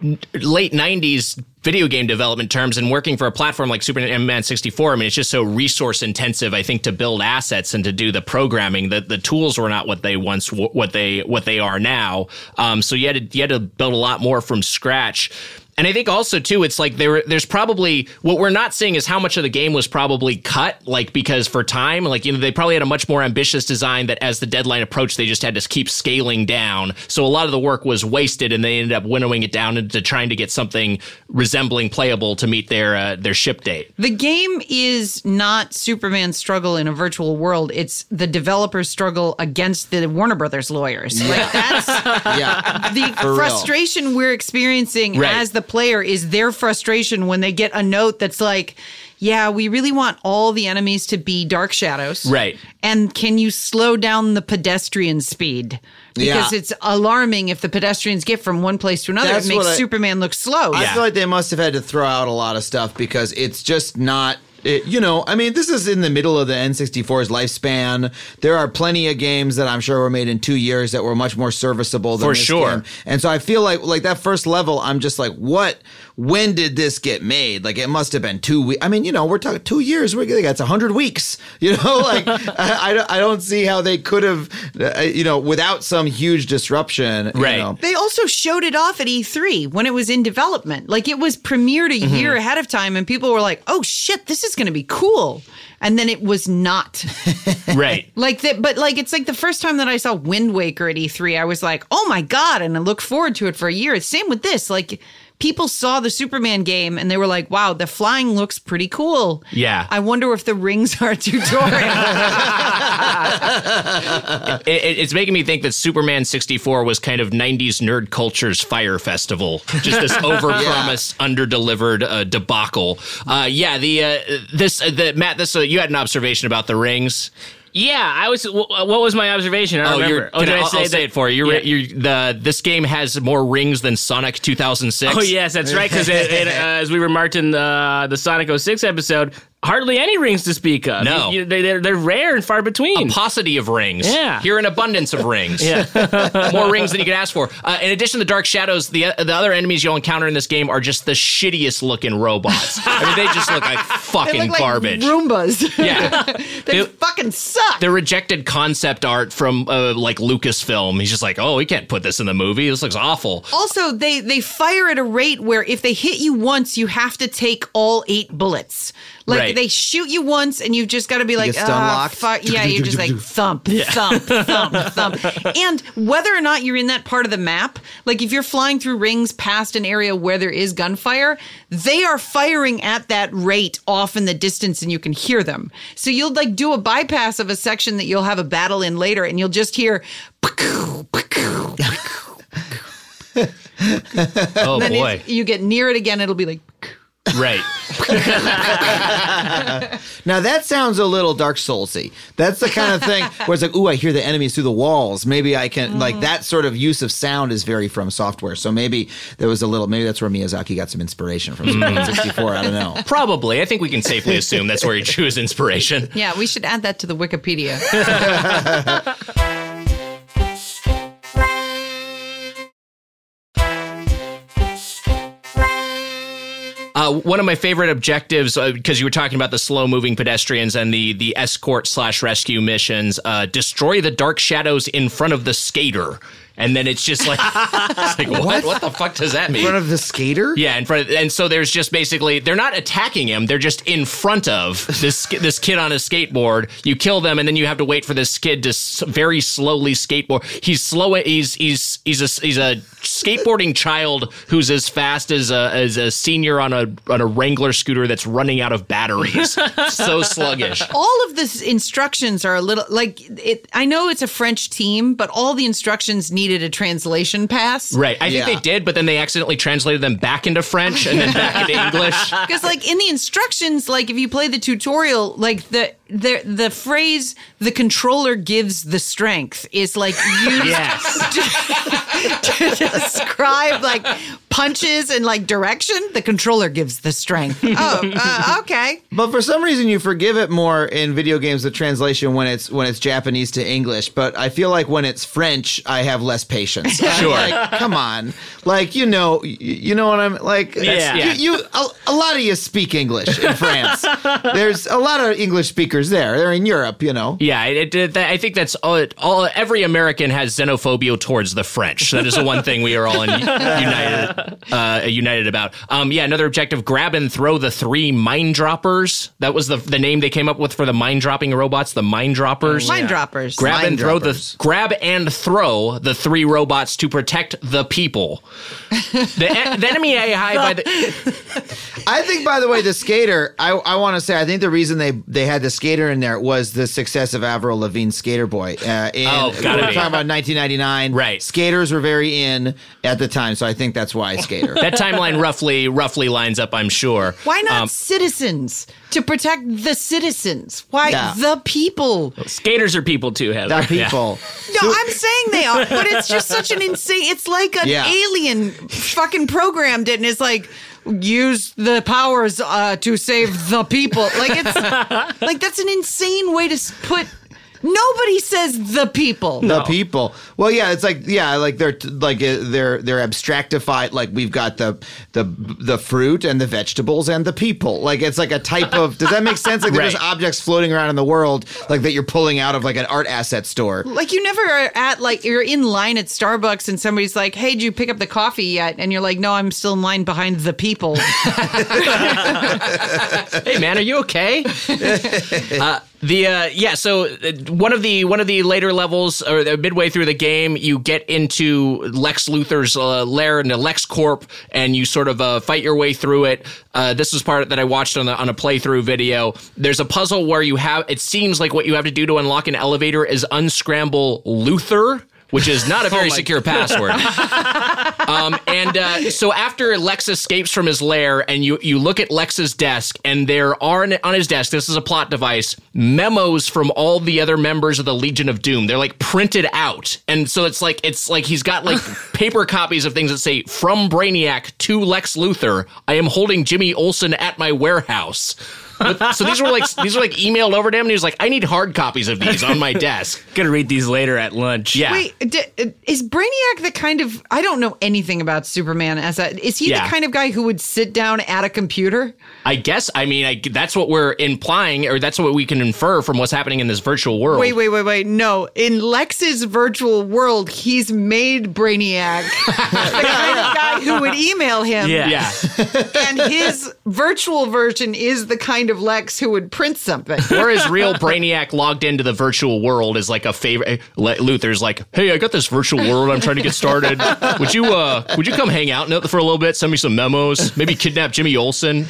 late '90s video game development terms and working for a platform like Superman 64, I mean, it's just so resource intensive. I think to build assets and to do the programming, that the tools were not what they once what they what they are now. Um, so you had to you had to build a lot more from scratch. And I think also too, it's like there there's probably what we're not seeing is how much of the game was probably cut, like because for time, like you know, they probably had a much more ambitious design that as the deadline approached, they just had to keep scaling down. So a lot of the work was wasted, and they ended up winnowing it down into trying to get something resembling playable to meet their uh, their ship date. The game is not Superman's struggle in a virtual world. It's the developer's struggle against the Warner Brothers lawyers. Like that's (laughs) yeah, the real. frustration we're experiencing Right. as the player is their frustration when they get a note that's like, yeah, we really want all the enemies to be dark shadows. Right. And can you slow down the pedestrian speed? Because Yeah. it's alarming if the pedestrians get from one place to another. That's it makes I- Superman look slow. I feel like they must have had to throw out a lot of stuff because it's just not. It, you know, I mean, this is in the middle of the N64's lifespan. There are plenty of games that I'm sure were made in two years that were much more serviceable than For this sure. game. And so I feel like, like that first level, I'm just like, what? When did this get made? Like, it must have been two weeks. I mean, you know, we're talking two years. We're that's a hundred weeks. (laughs) You know, like (laughs) I, I, don't- I don't see how they could have, uh, you know, without some huge disruption. you Right. know. They also showed it off at E3 when it was in development. Like it was premiered a year ahead of time, and people were like, "Oh shit, this is going to be cool." And then it was not (laughs) Right. like that. But like it's like the first time that I saw Wind Waker at E3, I was like, "Oh my god!" And I looked forward to it for a year. Same with this. Like people saw the Superman game and they were like, "Wow, the flying looks pretty cool." Yeah. I wonder if the rings (laughs) are a tutorial. (laughs) It, it- it's making me think that Superman 64 was kind of 90s nerd culture's Fyre Festival. Just this (laughs) overpromised, under-delivered uh, debacle. Uh, yeah, the uh, this uh, the Matt, this uh, you had an observation about the rings. Yeah, I was. What was my observation? I don't Oh, remember. you're. oh, did I, I say say it for you. You're, Yeah. you're, the this game has more rings than Sonic 2006. Oh yes, that's right. Because (laughs) uh, as we remarked in the the Sonic 06 episode, hardly any rings to speak of. No. You- you- they, are they're rare and far between. paucity of rings. Yeah. Here an abundance of rings. Yeah. (laughs) More rings than you could ask for. Uh, in addition to the dark shadows, the the other enemies you'll encounter in this game are just the shittiest looking robots. (laughs) I mean, they just look like fucking look like garbage. Roombas. (laughs) yeah. they They- fucking suck. the rejected concept art from uh, like Lucasfilm. He's just like, oh, we can't put this in the movie. This looks awful. Also, they they fire at a rate where if they hit you once, you have to take all eight bullets. Like Right. they shoot you once, and you've just got to be like, get ah, fuck. yeah, you're just like (laughs) thump, thump, thump, thump. (laughs) And whether or not you're in that part of the map, like if you're flying through rings past an area where there is gunfire, they are firing at that rate off in the distance, and you can hear them. So you'll like do a bypass of a section that you'll have a battle in later, and you'll just hear. (laughs) Oh boy. you get near it again, it'll be like. Right. (laughs) Now that sounds a little Dark Soulsy. That's the kind of thing where it's like, ooh, I hear the enemies through the walls. Maybe I can like that sort of use of sound is very FromSoftware. So maybe there was a little. Maybe that's where Miyazaki got some inspiration from mm. Superman 64. I don't know. (laughs) Probably. I think we can safely assume that's where he (laughs) drew his inspiration. Yeah, we should add that to the Wikipedia. Uh, one of my favorite objectives, because you were talking about the slow moving pedestrians and the the escort slash rescue missions, uh, destroy the dark shadows in front of the skater, and then it's just like, (laughs) it's like what? what? the fuck does that mean? In front of the skater. yeah, in front, of, and so there's just basically they're not attacking him; they're just in front of this this kid on a skateboard. You kill them, and then you have to wait for this kid to s- very slowly skateboard. He's slow. He's he's he's a he's a skateboarding child who's as fast as a as a senior on a on a Wrangler scooter that's running out of batteries. (laughs) so sluggish. all of the instructions are a little like it. I know it's a French team, but all the instructions needed a translation pass. Right, I think Yeah. they did, but then they accidentally translated them back into French and then back into (laughs) English. Because like in the instructions, like if you play the tutorial, like the the the phrase "the controller gives the strength" is like used (laughs) to describe like punches and like direction. The controller gives the strength. (laughs) Oh, uh, okay. But for some reason, you forgive it more in video games the translation when it's when it's Japanese to English. But I feel like when it's French, I have less patience. Sure. like, come on, like you know, you know what I'm like. Yeah. you, you a, a lot of you speak English in France. (laughs) There's a lot of English speakers there. They're in Europe, you know. Yeah, it, it, that, I think that's all, all. Every American has xenophobia towards the French. That is the one thing we are all in, (laughs) united uh, united about. Um, yeah, another objective: grab and throw the three mine droppers. That was the the name they came up with for the mine dropping robots. The mine droppers. Mine droppers. Grab Mine and throw the grab and throw the three robots to protect the people. The, the enemy AI by the (laughs) I think, by the way, the skater. I, I want to say, I think the reason they they had the skater in there was the success of Avril Lavigne's Skater Boy. Uh, and Oh, gotta we're be. talking about 1999. Right. Skaters were very in at the time, so I think that's why skater. (laughs) that timeline roughly roughly lines up. I'm sure. Why not Um, citizens to protect the citizens? Why Yeah. the people? Skaters are people too, Heather. Not people. (laughs) No, I'm saying they are, but it's just such an insane. It's like an Yeah. alien fucking programmed it, and it's like use the powers uh, to save the people. Like it's (laughs) like that's an insane way to put. Nobody says the people. The people. Well, yeah, it's like yeah, like they're like uh, they're they're abstractified. Like we've got the the the fruit and the vegetables and the people. Like it's like a type of. Does that make sense? Like they're just Right. objects floating around in the world, like that you're pulling out of like an art asset store. Like you never are at like you're in line at Starbucks and somebody's like, "Hey, did you pick up the coffee yet?" And you're like, "No, I'm still in line behind the people." (laughs) hey man, are you okay? (laughs) uh, the uh, yeah, so uh, one of the one of the later levels, or midway through the game, you get into Lex Luthor's uh, lair in the LexCorp, and you sort of uh, fight your way through it. Uh, this was part that I watched on, the, on a playthrough video. There's a puzzle where you have. It seems like what you have to do to unlock an elevator is unscramble Luthor. Which is not a (laughs) very secure password. (laughs) Um, and uh, so after Lex escapes from his lair, and you you look at Lex's desk, and there are on his desk. This is a plot device. Memos from all the other members of the Legion of Doom. They're like printed out, and so it's like it's like he's got like (laughs) paper copies of things that say "From Brainiac to Lex Luthor." I am holding Jimmy Olsen at my warehouse. So these were like these were like emailed over to him, and he was like, "I need hard copies of these on my desk." (laughs) Gonna read these later at lunch. Yeah. Wait, d- uh, is Brainiac the kind of I don't know anything about Superman as a is he Yeah. the kind of guy who would sit down at a computer? I guess. I mean, I, that's what we're implying, or that's what we can infer from what's happening in this virtual world. Wait, wait, wait, wait. No, in Lex's virtual world, he's made Brainiac (laughs) the kind of guy who would email him. Yeah. Yeah. (laughs) And his virtual version is the kind of Lex who would print something. Whereas real Brainiac logged into the virtual world is like a favorite. Le- Luthor's like, "Hey, I got this virtual world. I'm trying to get started. Would you, uh, would you come hang out in it for a little bit? Send me some memos. Maybe kidnap Jimmy Olsen.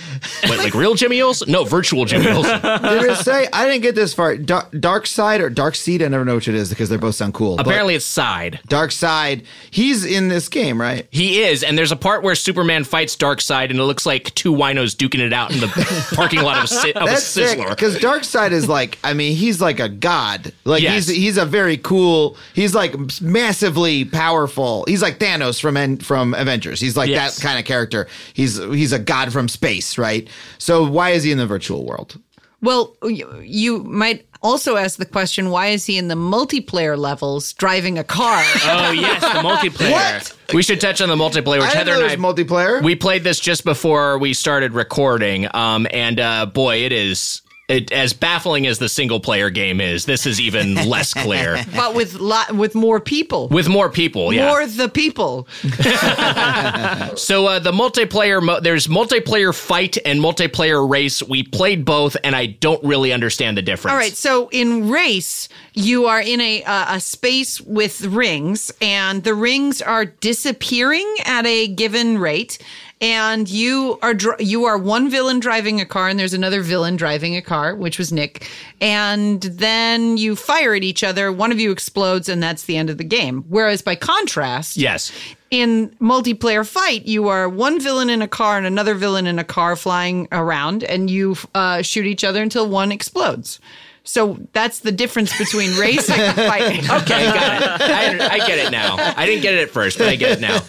Wait, like real Jimmy Olsen? No, virtual Jimmy Olsen. (laughs) Did it say? I didn't get this far. Dark, dark Side or Dark Seed? I never know which it is because they both sound cool. But Apparently, it's side. Darkseid. He's in this game, right? He is, and there's a part where Superman fights Darkseid, and it looks like two winos duking it out in the (laughs) parking lot of a, si- of a That's Sizzler. because Darkseid is like, I mean, he's like a god. Like Yes. he's he's a very cool. He's like massively powerful. He's like Thanos from from Avengers. He's like Yes. that kind of character. He's he's a god from space, right? So why is he in the virtual world? Well, you, you might also ask the question why is he in the multiplayer levels driving a car? (laughs) Oh yes, the multiplayer. What? We should touch on the multiplayer, which I Heather know and I multiplayer. We played this just before we started recording, um, and uh, boy, it is it, as baffling as the single player game is. This is even (laughs) less clear but with lot with more people. with more people. Yeah. More the people. (laughs) So uh, the multiplayer, mo- there's multiplayer fight and multiplayer race. We played both, and I don't really understand the difference. All right, so in race, you are in a uh, a space with rings, and the rings are disappearing at a given rate. And you are dr- you are one villain driving a car, and there's another villain driving a car, which was Nick. And then you fire at each other. One of you explodes, and that's the end of the game. Whereas by contrast, Yes. in multiplayer fight, you are one villain in a car and another villain in a car flying around, and you uh, shoot each other until one explodes. So that's the difference between race and (laughs) fighting. Okay, got it. I, I get it now. I didn't get it at first, but I get it now.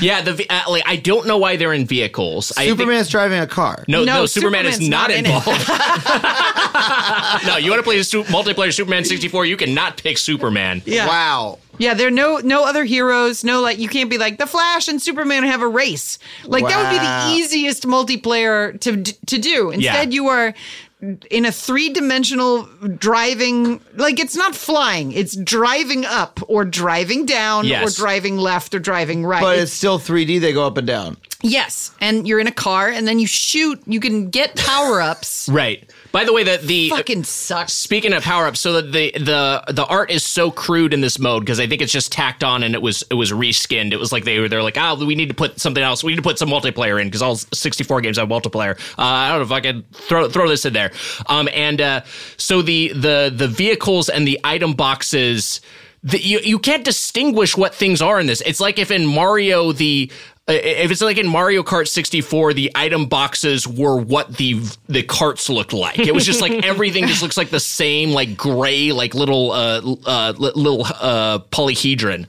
Yeah, the ve- uh, like I don't know why they're in vehicles. I think- driving a car. no, no, No, Superman is Superman's not, not in involved. (laughs) no, you want to play su- multiplayer Superman 64? You cannot pick Superman. Yeah. Wow. Yeah, there are no no other heroes. No, like you can't be like the Flash and Superman have a race. Like that would be the easiest multiplayer to to do. Instead, you are in a three dimensional driving. Like it's not flying; it's driving up or driving down Yes. or driving left or driving right. But it's still 3D. They go up and down. yes, and you're in a car, and then you shoot. You can get power ups. (laughs) Right. By the way, the the Fucking sucks. Speaking of power ups, so the, the the art is so crude in this mode because I think it's just tacked on and it was it was reskinned. It was like they were they're like, oh, we need to put something else. We need to put some multiplayer in because all 64 games have multiplayer. Uh, I don't know if I can throw throw this in there. Um, and uh, so the the the vehicles and the item boxes. The, you you can't distinguish what things are in this. It's like if in Mario the if it's like in Mario Kart 64, the item boxes were what the the carts looked like. It was just like (laughs) everything just looks like the same, like gray, like little uh, uh little uh polyhedron.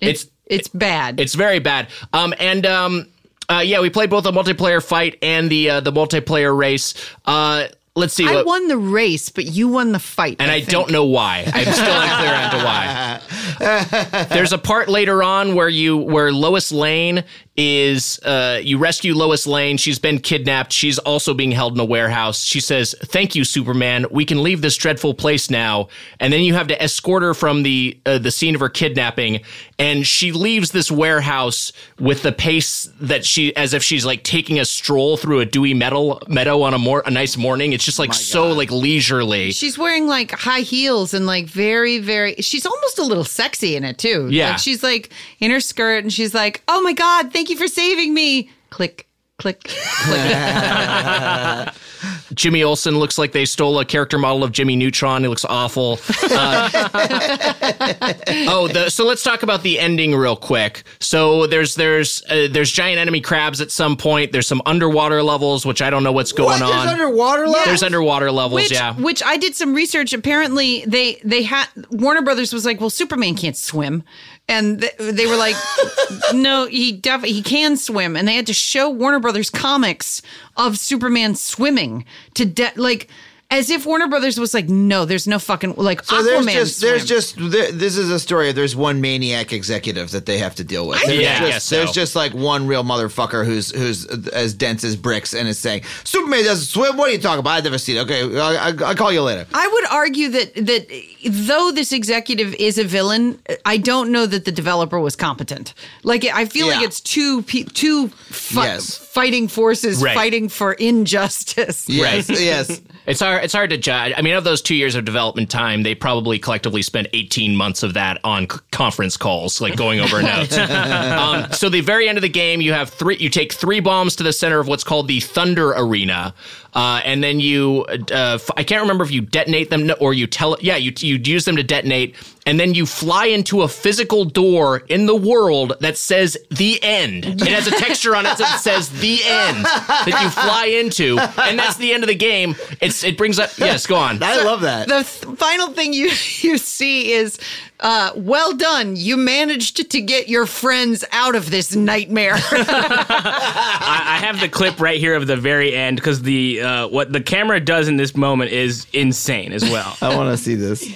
It's It's it's bad. it's very bad. Um and um uh yeah, we played both the multiplayer fight and the uh, the multiplayer race. Uh let's see I won the race, but you won the fight. and I, think. don't know why. I'm still unclear on to why. (laughs) There's a part later on where you where Lois Lane is uh, you rescue Lois Lane. She's been kidnapped. She's also being held in a warehouse. She says, "Thank you, Superman. We can leave this dreadful place now." And then you have to escort her from the uh, the scene of her kidnapping, and she leaves this warehouse with the pace that she as if she's like taking a stroll through a dewy metal meadow on a more a nice morning. It's just like so like leisurely. She's wearing like high heels and like very, very. She's almost a little sexy in it too. Yeah. like, she's like in her skirt and she's like, "Oh my god, thank you for saving me!" Click, click, click. (laughs) Jimmy Olsen looks like they stole a character model of Jimmy Neutron. He looks awful. Uh, (laughs) oh, the, so let's talk about the ending real quick. So there's there's uh, there's giant enemy crabs at some point. There's some underwater levels, which I don't know what's going What? on. There's underwater levels? There's underwater levels, which, yeah. which I did some research. Apparently, they they had Warner Brothers was like, "Well, Superman can't swim," and th- they were like, (laughs) "No, he def- he can swim," and they had to show Warner Brothers comics of Superman swimming to de- like. As if Warner Brothers was like, no, there's no fucking like So Aquaman. there's just there's just there, this is a story. of There's one maniac executive that they have to deal with. There's Yeah, just, guess so. there's just like one real motherfucker who's who's as dense as bricks and is saying Superman doesn't swim. What are you talking about? I've never seen it. Okay, I, I, I'll call you later. I would argue that that though this executive is a villain, I don't know that the developer was competent. Like I feel like it's two two fi- Yes. fighting forces Right. fighting for injustice. Yes, yes. It's hard. It's hard to judge. I mean, of those two years of development time, they probably collectively spent 18 months of that on c- conference calls, like going over (laughs) notes. um, so the very end of the game, you have three. You take three bombs to the center of what's called the Thunder Arena, uh, and then you. Uh, f- I can't remember if you detonate them or you tell. Yeah, you you use them to detonate, and then you fly into a physical door in the world that says the end. It has a texture on it that says the end that you fly into, and that's the end of the game. It's it brings up. Yes, go on. I love that. The th- final thing you (laughs) you see is, uh, well done. You managed to get your friends out of this nightmare. (laughs) I, I have the clip right here of the very end because the uh, what the camera does in this moment is insane as well. I want to see this.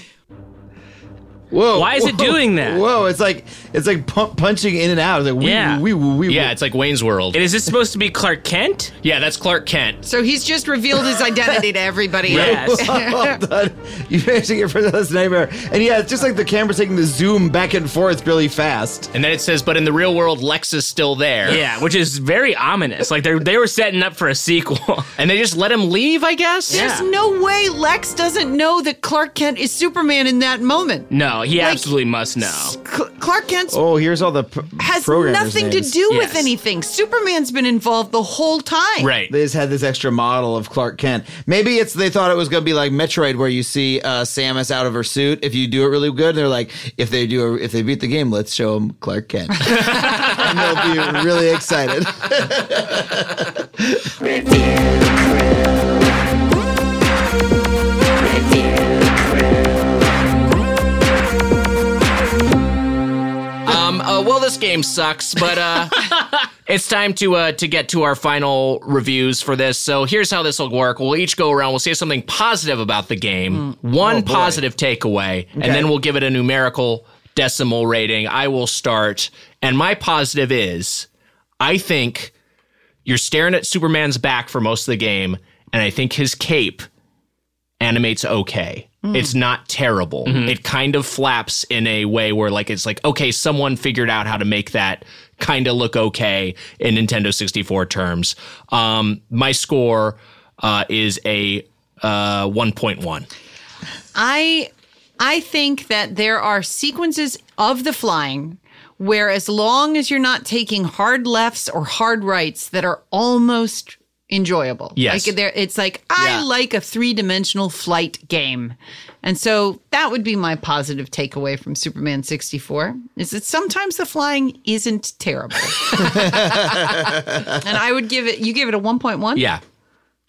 Whoa! Why is it doing that? Whoa! It's like it's like pu- punching in and out. It's like wee, Yeah. wee, wee, wee, wee. Yeah, it's like Wayne's World. And is this supposed to be Clark Kent? Yeah, that's Clark Kent. so he's just revealed his identity to everybody. (laughs) Yes. (laughs) well done. You managed to get rid of this nightmare. And yeah, it's just like the camera's taking the zoom back and forth really fast. And then it says, but in the real world, Lex is still there. Yeah, which is very ominous. Like they they were setting up for a sequel. (laughs) And they just let him leave, I guess? There's Yeah. no way Lex doesn't know that Clark Kent is Superman in that moment. no, he Like- absolutely must know. Cl- Clark Kent Oh, here's all the p- has nothing names. to do with anything. Superman's been involved the whole time. Right. They just had this extra model of Clark Kent. Maybe it's they thought it was going to be like Metroid, where you see uh, Samus out of her suit. If you do it really good, they're like, if they do, a, if they beat the game, let's show them Clark Kent, (laughs) and they'll be really excited. (laughs) this game sucks, but uh, (laughs) it's time to uh, to get to our final reviews for this. So here's how this will work. We'll each go around. We'll say something positive about the game, one positive takeaway, and then we'll give it a numerical decimal rating. I will start, and my positive is, I think you're staring at Superman's back for most of the game, and I think his cape animates okay. It's not terrible. It kind of flaps in a way where like it's like okay, someone figured out how to make that kind of look okay in Nintendo 64 terms. Um, my score uh, is a uh, 1.1. I I think that there are sequences of the flying where as long as you're not taking hard lefts or hard rights that are almost enjoyable. Yes. Like there it's like I Yeah. like a three-dimensional flight game. And so that would be my positive takeaway from Superman 64 is that sometimes the flying isn't terrible. (laughs) and I would give it you give it a 1.1? Yeah.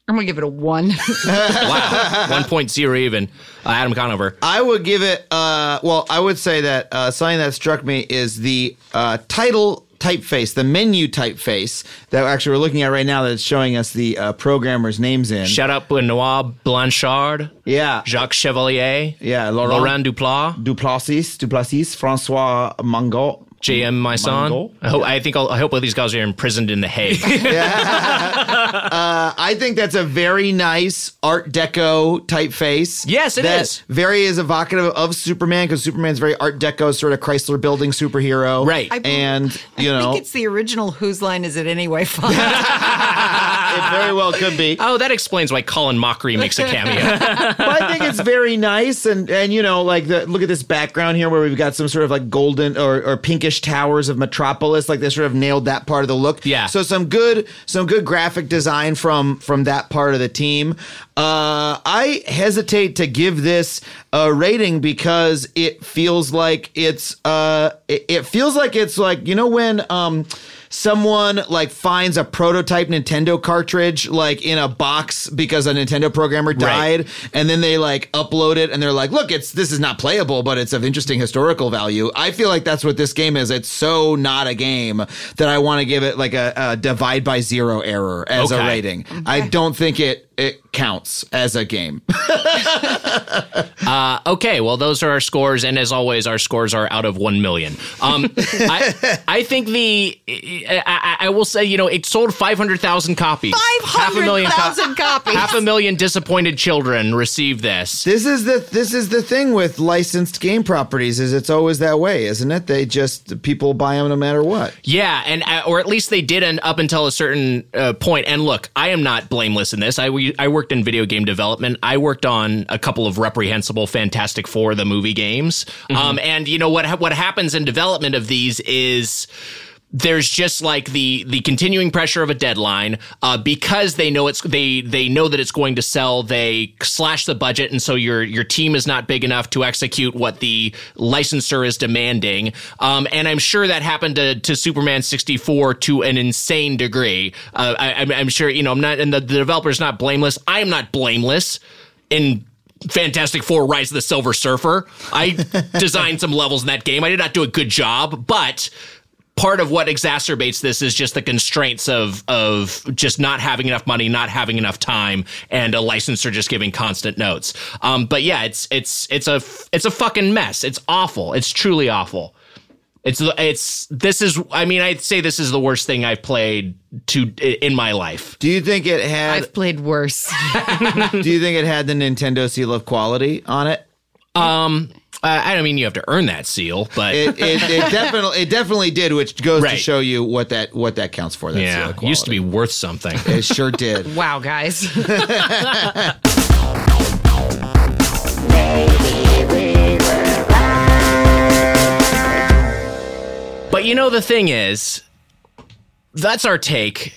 I'm going to give it a 1. (laughs) Wow. 1.0 even. Uh, Adam Conover. I would give it. Uh, well, I would say that uh, something that struck me is the uh, title typeface, the menu typeface that actually we're looking at right now. That's showing us the uh, programmers' names in. Shout out Benoit Blanchard, yeah, Jacques Chevalier, yeah, Laurent, Laurent Duplat, Duplessis, Duplessis, Francois Mangot. J.M. Maison. Mango? I hope, I think I'll, I hope all these guys are imprisoned in the Hague. (laughs) (laughs) Uh, I think that's a very nice Art Deco typeface. Yes, it that is. Very is evocative of Superman because Superman's very Art Deco, sort of Chrysler Building superhero. Right. I and you I know, think it's the original Whose Line Is It Anyway font. (laughs) it very well could be. (laughs) oh, that explains why Colin Mochrie makes a cameo. (laughs) but I think it's very nice, and and you know, like the look at this background here, where we've got some sort of like golden or, or pinkish towers of Metropolis. Like they sort of nailed that part of the look. Yeah. So some good some good graphic design from from that part of the team. Uh, I hesitate to give this a rating because it feels like it's uh it, it feels like it's like you know when um someone like finds a prototype Nintendo cartridge like in a box because a Nintendo programmer died, and then they like upload it and they're like, look, it's this is not playable, but it's of interesting historical value. I feel like that's what this game is. It's so not a game that I want to give it like a, a divide by zero error as a Okay. rating. Mm-hmm. I don't think it it counts as a game. (laughs) Uh, okay, well, those are our scores, and as always, our scores are out of one million. Um, (laughs) I, I think the I, I, I will say, you know, it sold five hundred thousand copies. Half a million co- copies. Half a million disappointed children received this. This is the this is the thing with licensed game properties is it's always that way, isn't it? They just people buy them no matter what. Yeah, and uh, or at least they did an, up until a certain uh, point. And look, I am not blameless in this. I we- I worked in video game development. I worked on a couple of reprehensible Fantastic Four the movie games. Um, and you know what what happens in development of these is there's just like the the continuing pressure of a deadline uh, because they know it's they they know that it's going to sell they slash the budget and so your your team is not big enough to execute what the licensor is demanding um, and I'm sure that happened to, to Superman 64 to an insane degree uh, I, I'm, I'm sure you know I'm not and the, the developer's not blameless I am not blameless in Fantastic Four Rise of the Silver Surfer. I (laughs) designed some levels in that game. I did not do a good job, but part of what exacerbates this is just the constraints of of just not having enough money, not having enough time, and a licensor just giving constant notes. Um, but yeah, it's it's it's a it's a fucking mess. It's awful. It's truly awful. It's it's this is I mean I'd say this is the worst thing I've played to in my life. Do you think it had I've played worse. (laughs) do you think it had the Nintendo seal of quality on it? Um, uh, I don't mean you have to earn that seal, but It, it, it (laughs) definitely it definitely did, which goes to show you what that what that counts for. That seal yeah, of it used to be worth something. It sure did. (laughs) wow, guys. (laughs) But you know, the thing is, that's our take.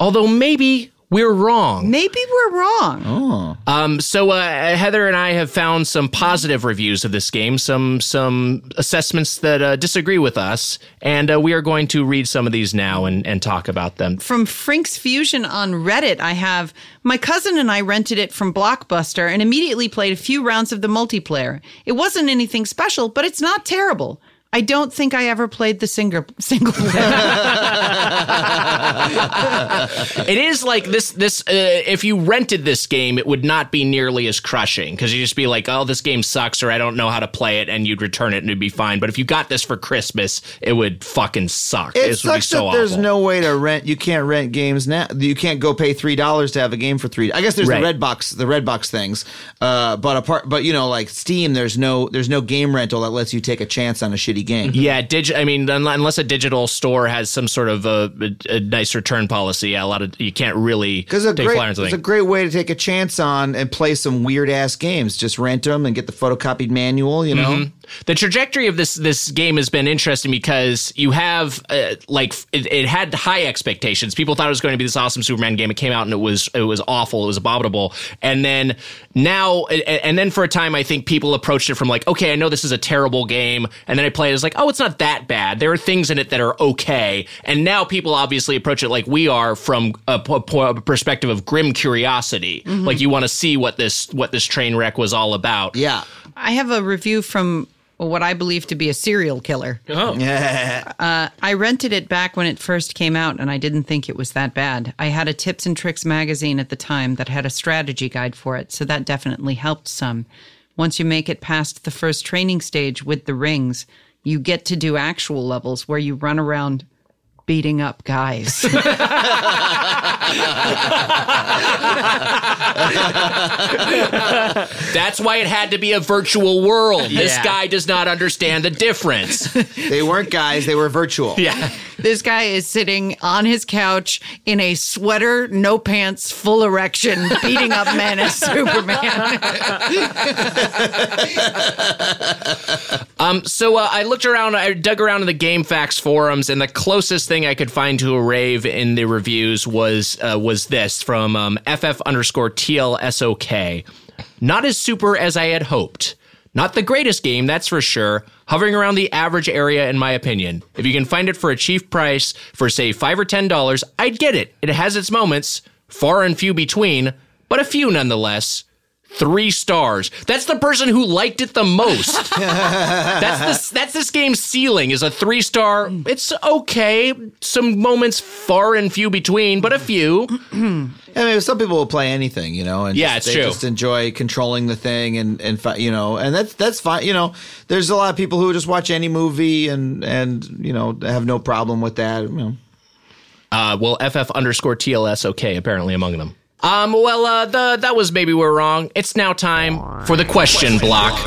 Although maybe we're wrong. Maybe we're wrong. Um, so uh, Heather and I have found some positive reviews of this game, some some assessments that uh, disagree with us, and uh, we are going to read some of these now and, and talk about them. From Frink's Fusion on Reddit, I have my cousin and I rented it from Blockbuster and immediately played a few rounds of the multiplayer. It wasn't anything special, but it's not terrible. I don't think I ever played the single (laughs) single player. It is like this. This uh, if you rented this game, it would not be nearly as crushing because you'd just be like, "Oh, this game sucks," or "I don't know how to play it," and you'd return it and it'd be fine. But if you got this for Christmas, it would fucking suck. It this would be sucks so that there's awful. no way to rent. You can't rent games now. You can't go pay three dollars to have a game for three. I guess there's Right. the red box, the red box things. Uh, but apart, but you know, like Steam, there's no there's no game rental that lets you take a chance on a shitty game. Yeah, dig- I mean, un- unless a digital store has some sort of a, a, a nice return policy, a lot of you can't really Because a great, it's a great way to take a chance on and play some weird ass games. Just rent them and get the photocopied manual. You know, the trajectory of this this game has been interesting because you have uh, like it, it had high expectations. People thought it was going to be this awesome Superman game. It came out and it was it was awful. It was abominable. And then now and then for a time, I think people approached it from like, okay, I know this is a terrible game, and then I play it as like, oh, it's not that bad. There are things in it that are okay. And now people obviously approach it like we are from a, p- p- perspective of grim curiosity. Mm-hmm. Like you want to see what this what this train wreck was all about. yeah. I have a review from what I believe to be a serial killer. Oh. (laughs) Uh, I rented it back when it first came out, and I didn't think it was that bad. I had a Tips and Tricks magazine at the time that had a strategy guide for it, so that definitely helped some. Once you make it past the first training stage with the rings, you get to do actual levels where you run around beating up guys. (laughs) That's why it had to be a virtual world. This guy does not understand the difference. They weren't guys; they were virtual. yeah. This guy is sitting on his couch in a sweater, no pants, full erection, beating up men as (laughs) Superman. Um, so uh, I looked around, I dug around in the GameFAQs forums, and the closest thing I could find to a rave in the reviews was uh, was this from um, FF underscore TLSOK. Not as super as I had hoped. Not the greatest game, that's for sure. Hovering around the average area, in my opinion. If you can find it for a cheap price, for say five or ten dollars, I'd get it. It has its moments, far and few between, but a few nonetheless. Three stars. That's the person who liked it the most. (laughs) that's this. That's this game's ceiling. Is a three star. It's okay. Some moments far and few between, but a few. I mean, some people will play anything, you know, and Yeah, just, it's they true. just enjoy controlling the thing, and and fi- you know, and that's that's fine. You know, there's a lot of people who just watch any movie and and you know have no problem with that. You know. Uh, well, FF underscore TLS okay, apparently among them. Um, well, uh, the, that was maybe we're wrong. It's now time for the question block.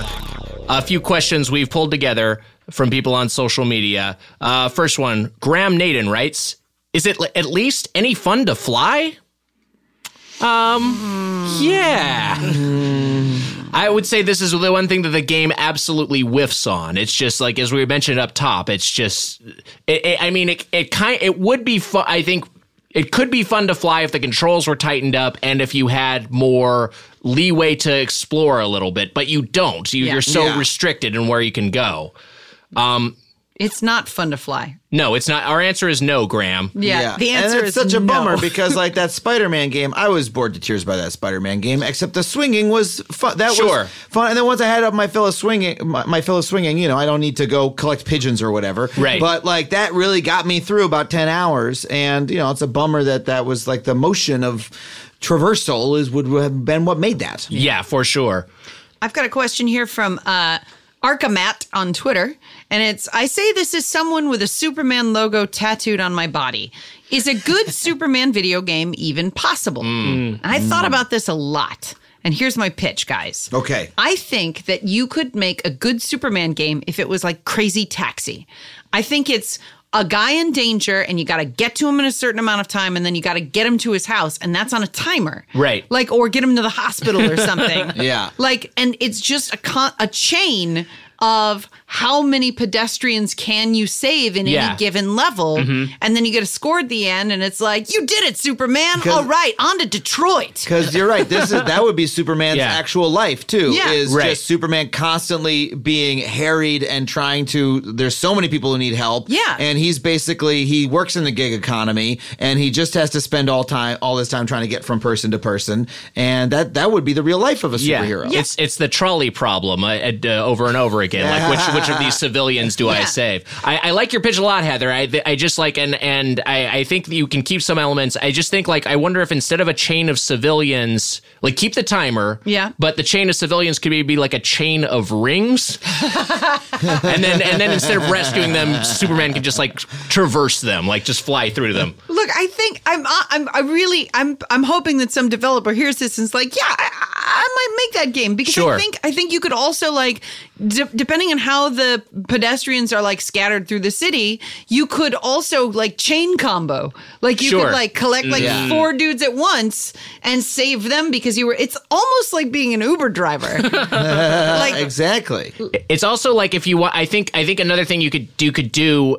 A few questions we've pulled together from people on social media. Uh, first one, Graham Naden writes, is it at least any fun to fly? Um, yeah. I would say this is the one thing that the game absolutely whiffs on. It's just like as we mentioned up top. It's just, it, it, I mean, it it kind it would be fun. I think it could be fun to fly if the controls were tightened up and if you had more leeway to explore a little bit. But you don't. You, Yeah. You're so Yeah. restricted in where you can go. Um, It's not fun to fly. No, it's not. Our answer is no, Graham. Yeah, the answer and is such a no. bummer (laughs) because like that Spider-Man game, I was bored to tears by that Spider-Man game. Except the swinging was fun. That Sure. was fun. And then once I had up my fill of swinging, my, my fill of swinging, you know, I don't need to go collect pigeons or whatever. Right. But like that really got me through about ten hours. And you know, it's a bummer that that was like the motion of traversal is would have been what made that. Yeah, for sure. I've got a question here from uh, Arkamat on Twitter, and it's I say this is someone with a Superman logo tattooed on my body. Is a good (laughs) Superman video game even possible? Mm. And I thought about this a lot. And here's my pitch, guys. Okay. I think that you could make a good Superman game if it was like Crazy Taxi. I think it's a guy in danger and you got to get to him in a certain amount of time and then you got to get him to his house and that's on a timer. Right. Like or get him to the hospital or something. (laughs) Yeah. Like and it's just a con- a chain of how many pedestrians can you save in Yeah. any given level and then you get a score at the end and it's like you did it superman all right on to detroit Because you're right. This is that would be Superman's Yeah. actual life too. Yeah. Is Right. just Superman constantly being harried and trying to. There's so many people who need help. Yeah. and he's basically he works in the gig economy, and he just has to spend all time all this time trying to get from person to person, and that that would be the real life of a superhero. Yeah, It's it's the trolley problem uh, uh, over and over again. Like which which of these (laughs) civilians do I save? I, I like your pitch a lot, Heather. I I just like and and I, I think that you can keep some elements. I just think like I wonder if instead of a chain of civilians, like keep the timer. Yeah. But the chain of civilians could be, be like a chain of rings, (laughs) and then and then instead of rescuing them, Superman can just like traverse them, like just fly through them. Look, I think I'm, uh, I'm, I really, I'm, I'm hoping that some developer hears this and is like, yeah, I, I might make that game because Sure. I think, I think you could also like, de- depending on how the pedestrians are like scattered through the city, you could also like chain combo, like you Sure. could like collect like Yeah. four dudes at once and save them because you were. It's almost like being an Uber driver, (laughs) like exactly. It's also like if you want. I think. I think another thing you could you could do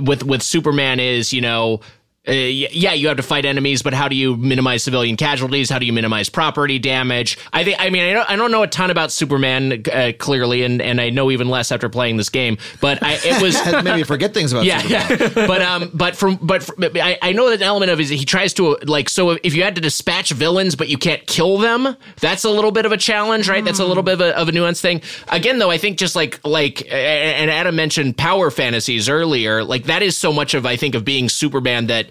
with with Superman is you know. Uh, yeah, you have to fight enemies, but how do you minimize civilian casualties? How do you minimize property damage? I think. I mean, I don't, I don't know a ton about Superman uh, clearly, and, and I know even less after playing this game. But I, it was (laughs) me forget things about (laughs) yeah, Superman. yeah. (laughs) but um, but from but from, I, I know that an element of is he tries to like so if you had to dispatch villains but you can't kill them, that's a little bit of a challenge, right? That's a little bit of a, of a nuanced thing. Again, though, I think just like like and Adam mentioned power fantasies earlier, like that is so much of I think of being Superman that.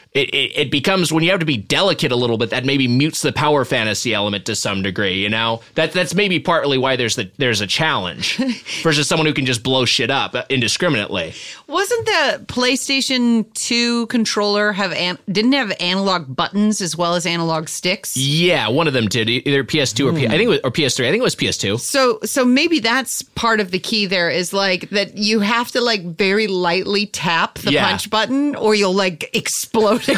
It, it, it becomes when you have to be delicate a little bit that maybe mutes the power fantasy element to some degree you know that that's maybe partly why there's the there's a challenge (laughs) versus someone who can just blow shit up indiscriminately Wasn't the PlayStation 2 controller have an- didn't have analog buttons as well as analog sticks? Yeah, one of them did either PS2 or P- I think it was or PS3. I think it was PS2. So so maybe that's part of the key there is like that you have to like very lightly tap the Yeah. punch button or you'll like explode (laughs)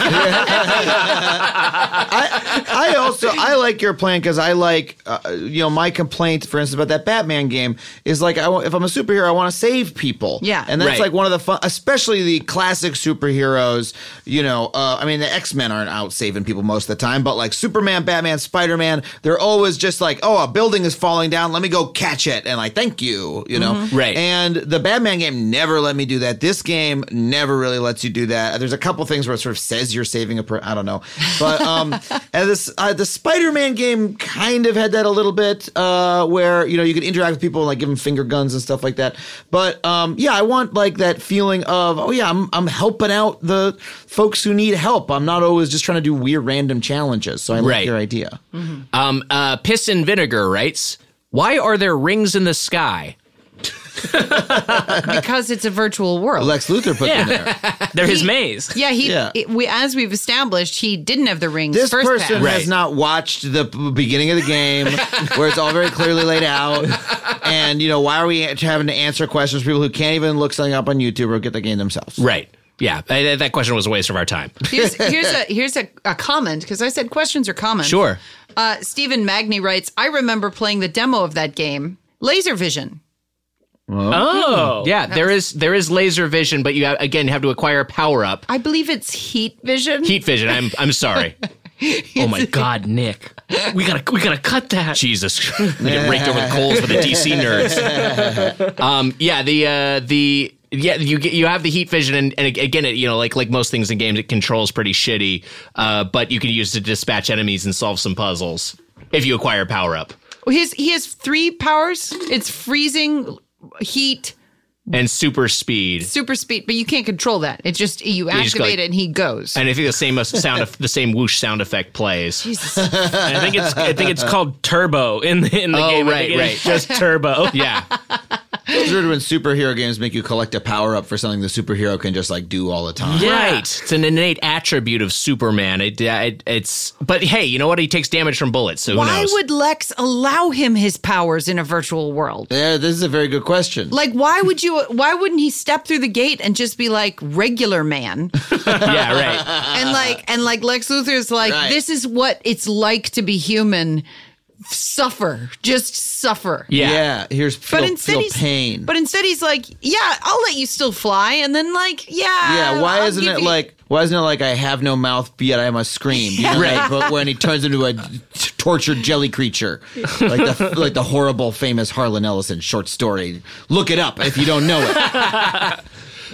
I, I also I like your plan because I like uh, you know my complaint, for instance, about that Batman game is like I, if I'm a superhero, I want to save people. Yeah. and that's Right. like one of the fun, especially the classic superheroes. You know, uh, I mean the X Men aren't out saving people most of the time, but like Superman, Batman, Spider Man, they're always just like, oh, a building is falling down, let me go catch it, and like thank you, you know, Right. And the Batman game never let me do that. This game never really lets you do that. There's a couple things where it sort of says you're saving a. Per- I don't know, but um, (laughs) and this uh, the Spider-Man game kind of had that a little bit, uh, where you know you could interact with people and like give them finger guns and stuff like that. But um, yeah, I want like that feeling of oh yeah, I'm I'm helping out the folks who need help. I'm not always just trying to do weird random challenges. So I like Right. your idea. Um, uh, Piss and Vinegar writes, "Why are there rings in the sky?" (laughs) because it's a virtual world. Lex Luthor put them there. (laughs) They're his maze. yeah, he. Yeah. it- we, as we've established, he didn't have the rings. This first person pass. Right. has not watched the beginning of the game (laughs) where it's all very clearly laid out. And, you know, why are we having to answer questions for people who can't even look something up on YouTube or get the game themselves? Right. Yeah, I- that question was a waste of our time. Here's, here's a here's a, a comment because I said questions are common. Sure. Uh, Stephen Magny writes, I remember playing the demo of that game, Laser Vision. Oh. Yeah, there is there is laser vision, but you have, again have to acquire a power up. I believe it's Heat Vision. Heat vision. I'm I'm sorry. (laughs) Oh my God, Nick. We gotta we gotta cut that. Jesus, we get raked over the (laughs) coals for the DC nerds. Um, yeah, the uh, the yeah you get you have the heat vision, and, and again, it, you know, like like most things in games, it controls pretty shitty. Uh, but you can use it to dispatch enemies and solve some puzzles if you acquire power up He has, he has three powers. It's freezing, heat, and super speed. super speed, but you can't control that. It's just you activate go like- it and he goes. And I think the same sound, the same whoosh sound effect plays. Jesus. (laughs) I think it's I think it's called Turbo in the in the Oh, game. I right, right. Just Turbo. (laughs) Yeah, It's weird when superhero games make you collect a power up for something the superhero can just like do all the time. Right. It's an innate attribute of Superman. It, uh, it it's but hey, you know what? He takes damage from bullets, so who Why knows? would Lex allow him his powers in a virtual world? Yeah, this is a very good question. Like, why would you? Why wouldn't he step through the gate and just be like regular man? (laughs) yeah, right. and like, and like Lex Luthor's like, Right. this is what it's like to be human. Suffer, just suffer. Yeah. yeah, here's feel, But instead, feel he's, pain. but instead he's like, yeah, I'll let you still fly, and then like, yeah, yeah, why I'll isn't it you- like why isn't it like I have no mouth yet I must scream? You know, Right. like, but when he turns into a tortured jelly creature, like the (laughs) like the horrible famous Harlan Ellison short story. Look it up if you don't know it. (laughs)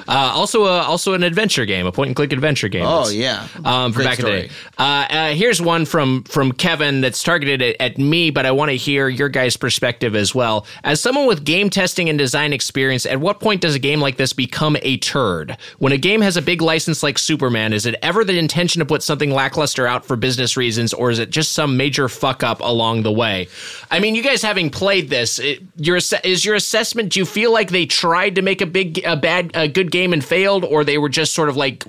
Uh, also, uh, also an adventure game, a point and click adventure game. Oh yeah, Um, from Great back in the day. Uh, uh, here's one from from Kevin that's targeted at, at me, but I want to hear your guys' perspective as well. As someone with game testing and design experience, at what point does a game like this become a turd? When a game has a big license like Superman, is it ever the intention to put something lackluster out for business reasons, or is it just some major fuck up along the way? I mean, you guys having played this, it, your is your assessment? Do you feel like they tried to make a big, a bad, a good game and failed, or they were just sort of like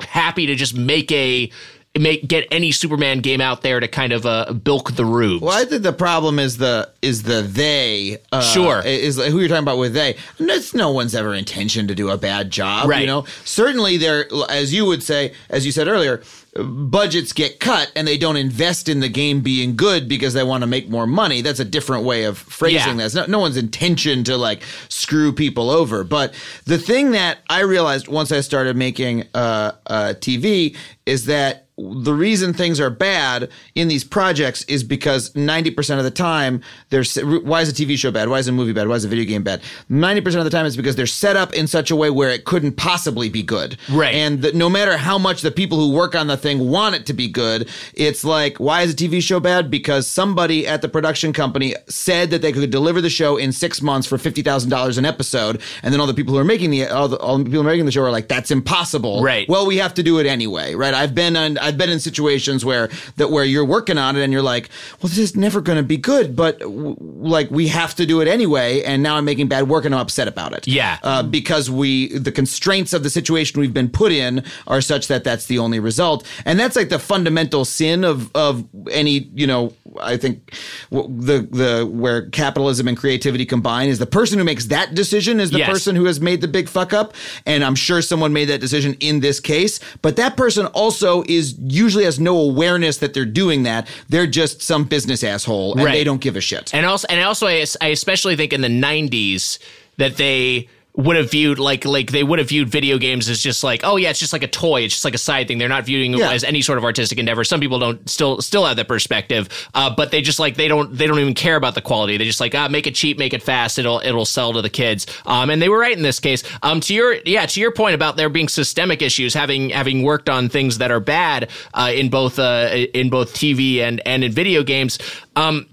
happy to just make a make get any Superman game out there to kind of uh, bilk the rubes. Well, I think the problem is the is the they. Uh, Sure. is who you're talking about with they. It's no one's ever intention to do a bad job. Right. You know, certainly there, as you would say, as you said earlier, budgets get cut and they don't invest in the game being good because they want to make more money. That's a different way of phrasing Yeah. this. No, no one's intention to like screw people over. But the thing that I realized once I started making uh, uh, TV is that the reason things are bad in these projects is because 90% of the time there's why is a TV show bad? Why is a movie bad? Why is a video game bad? 90% of the time it's because they're set up in such a way where it couldn't possibly be good. Right. And that no matter how much the people who work on the thing want it to be good, it's like why is a TV show bad? Because somebody at the production company said that they could deliver the show in 6 months for $50,000 an episode and then all the people who are making the all the, all the people making the show are like that's impossible. Right. Well, we have to do it anyway, right? I've been on, I've been in situations where that where you're working on it and you're like, well, this is never going to be good, but w- like we have to do it anyway. And now I'm making bad work and I'm upset about it. Yeah. uh, because we the constraints of the situation we've been put in are such that that's the only result, and that's like the fundamental sin of of any you know I think w- the the where capitalism and creativity combine is the person who makes that decision is the Yes. person who has made the big fuck up, and I'm sure someone made that decision in this case. But that person also is usually has no awareness that they're doing that. They're just some business asshole, and Right. they don't give a shit. And also, and also, I, I especially think in the '90s that they would have viewed like like they would have viewed video games as just like oh yeah it's just like a toy. It's just like a side thing. They're not viewing it as any sort of artistic endeavor. Some people don't still still have that perspective uh, but they just like they don't they don't even care about the quality. They just like ah make it cheap make it fast. It'll it'll sell to the kids. Um and they were right in this case. Um to your yeah to your point about there being systemic issues having having worked on things that are bad uh, in both uh in both TV and and in video games um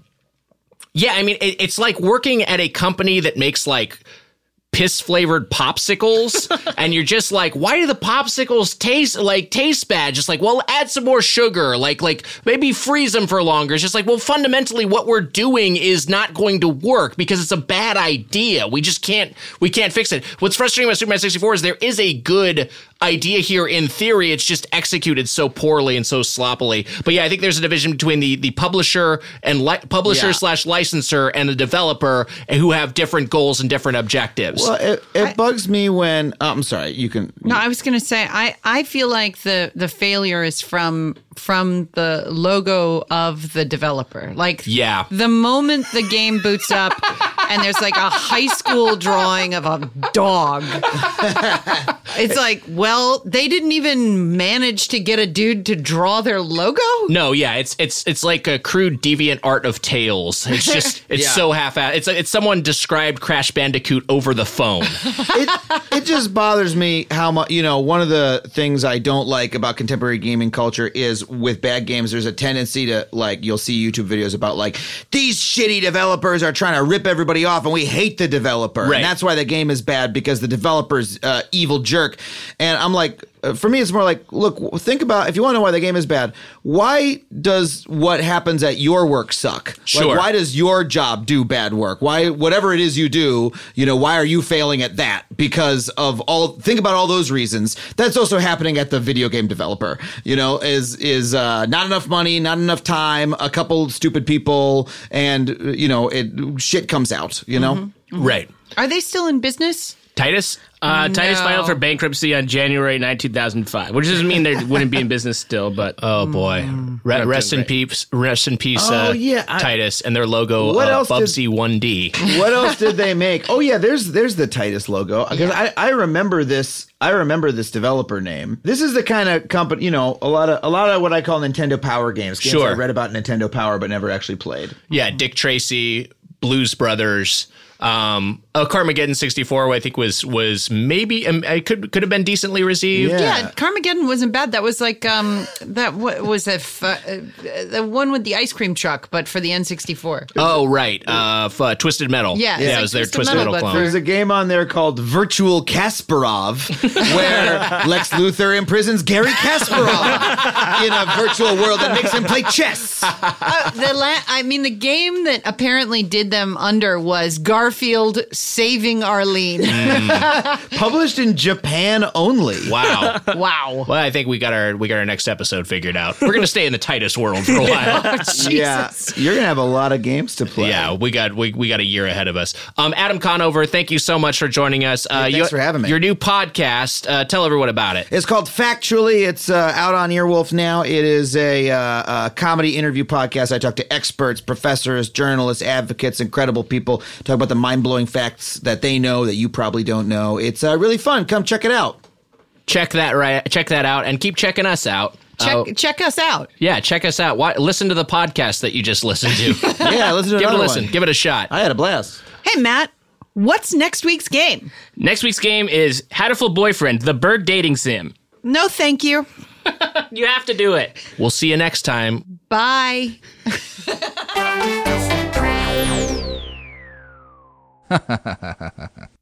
yeah, I mean, it, it's like working at a company that makes like piss flavored popsicles, (laughs) and you're just like, why do the popsicles taste like taste bad? Just like, well, add some more sugar, like like maybe freeze them for longer. It's just like, well, fundamentally, what we're doing is not going to work because it's a bad idea. We just can't we can't fix it. What's frustrating about Superman 64 is there is a good idea here in theory. It's just executed so poorly and so sloppily. But yeah, I think there's a division between the the publisher and li- publisher Yeah. slash licensor and the developer who have different goals and different objectives. Well, it, it bugs me when. Oh, I'm sorry. You can. No, I was going to say I, I feel like the the failure is from from the logo of the developer. Like Yeah. the moment the game boots up (laughs) and there's like a high school drawing of a dog. it's like, well, they didn't even manage to get a dude to draw their logo. No, yeah, it's it's it's like a crude DeviantArt of Tails. It's just (laughs) it's Yeah. so half It's it's someone described Crash Bandicoot over the phone. it it just bothers me how much you know one of the things i don't like about contemporary gaming culture is with bad games there's a tendency to like you'll see youtube videos about like these shitty developers are trying to rip everybody off and we hate the developer Right. and that's why the game is bad because the developer's uh, evil jerk and i'm like for me, it's more like, look, think about if you want to know why the game is bad. Why does what happens at your work suck? Sure. Like, why does your job do bad work? Why, whatever it is you do, you know, why are you failing at that? Because of all, think about all those reasons. That's also happening at the video game developer. You know, is is uh, not enough money, not enough time, a couple stupid people, and uh, you know, it shit comes out. You know. right. Are they still in business? Titus? Uh, Titus filed for bankruptcy on January 9, 2005, which doesn't mean they wouldn't be in business still, but (laughs) Oh boy. Re- Not rest doing in peace rest in peace Oh, uh, yeah, I- Titus and their logo What uh, else did- Bubsy 1D. (laughs) what else did they make? Oh yeah, there's there's the Titus logo because I, I remember this. I remember this developer name. This is the kind of company, you know, a lot of a lot of what I call Nintendo Power games. games Sure. I read about Nintendo Power but never actually played. yeah, Dick Tracy, Blues Brothers, um a Carmageddon 64 I think was was maybe um, it could could have been decently received. Yeah. Yeah, Carmageddon wasn't bad. That was like um that what was that uh, the one with the ice cream truck, but for the N64. Oh right. Uh, f- uh Twisted Metal. Yeah, yeah, it's it like was their Twisted Twisted Metal, Metal, clone. There's a game on there called Virtual Kasparov, where (laughs) Lex Luthor imprisons Garry Kasparov in a virtual world that makes him play chess. Uh, the la- I mean, the game that apparently did them under was Garfield Saving Arlene. (laughs) Published in Japan only. Wow. (laughs) wow. Well, I think we got our we got our next episode figured out. We're gonna stay in the Titus world for a (laughs) while. Yeah, you're gonna have a lot of games to play. Yeah, we got we, we got a year ahead of us. Um, Adam Conover, thank you so much for joining us. Uh, thanks you- for having me. Your new podcast. Uh, tell everyone about it. It's called Factually. It's uh, out on Earwolf now. It is a, uh, a comedy interview podcast. I talk to experts, professors, journalists, advocates, incredible people. Talk about the mind blowing facts that they know that you probably don't know. It's uh, really fun. Come check it out. Check that right. Check that out, and keep checking us out. Check Uh, check us out. yeah, check us out. Why, listen to the podcast that you just listened to. (laughs) Yeah, listen to Give it a listen. one. Give it a shot. I had a blast. Hey Matt, what's next week's game? next week's game is Hatoful Boyfriend, the bird dating sim. No, thank you. (laughs) You have to do it. We'll see you next time. Bye. (laughs) Ha ha ha ha ha.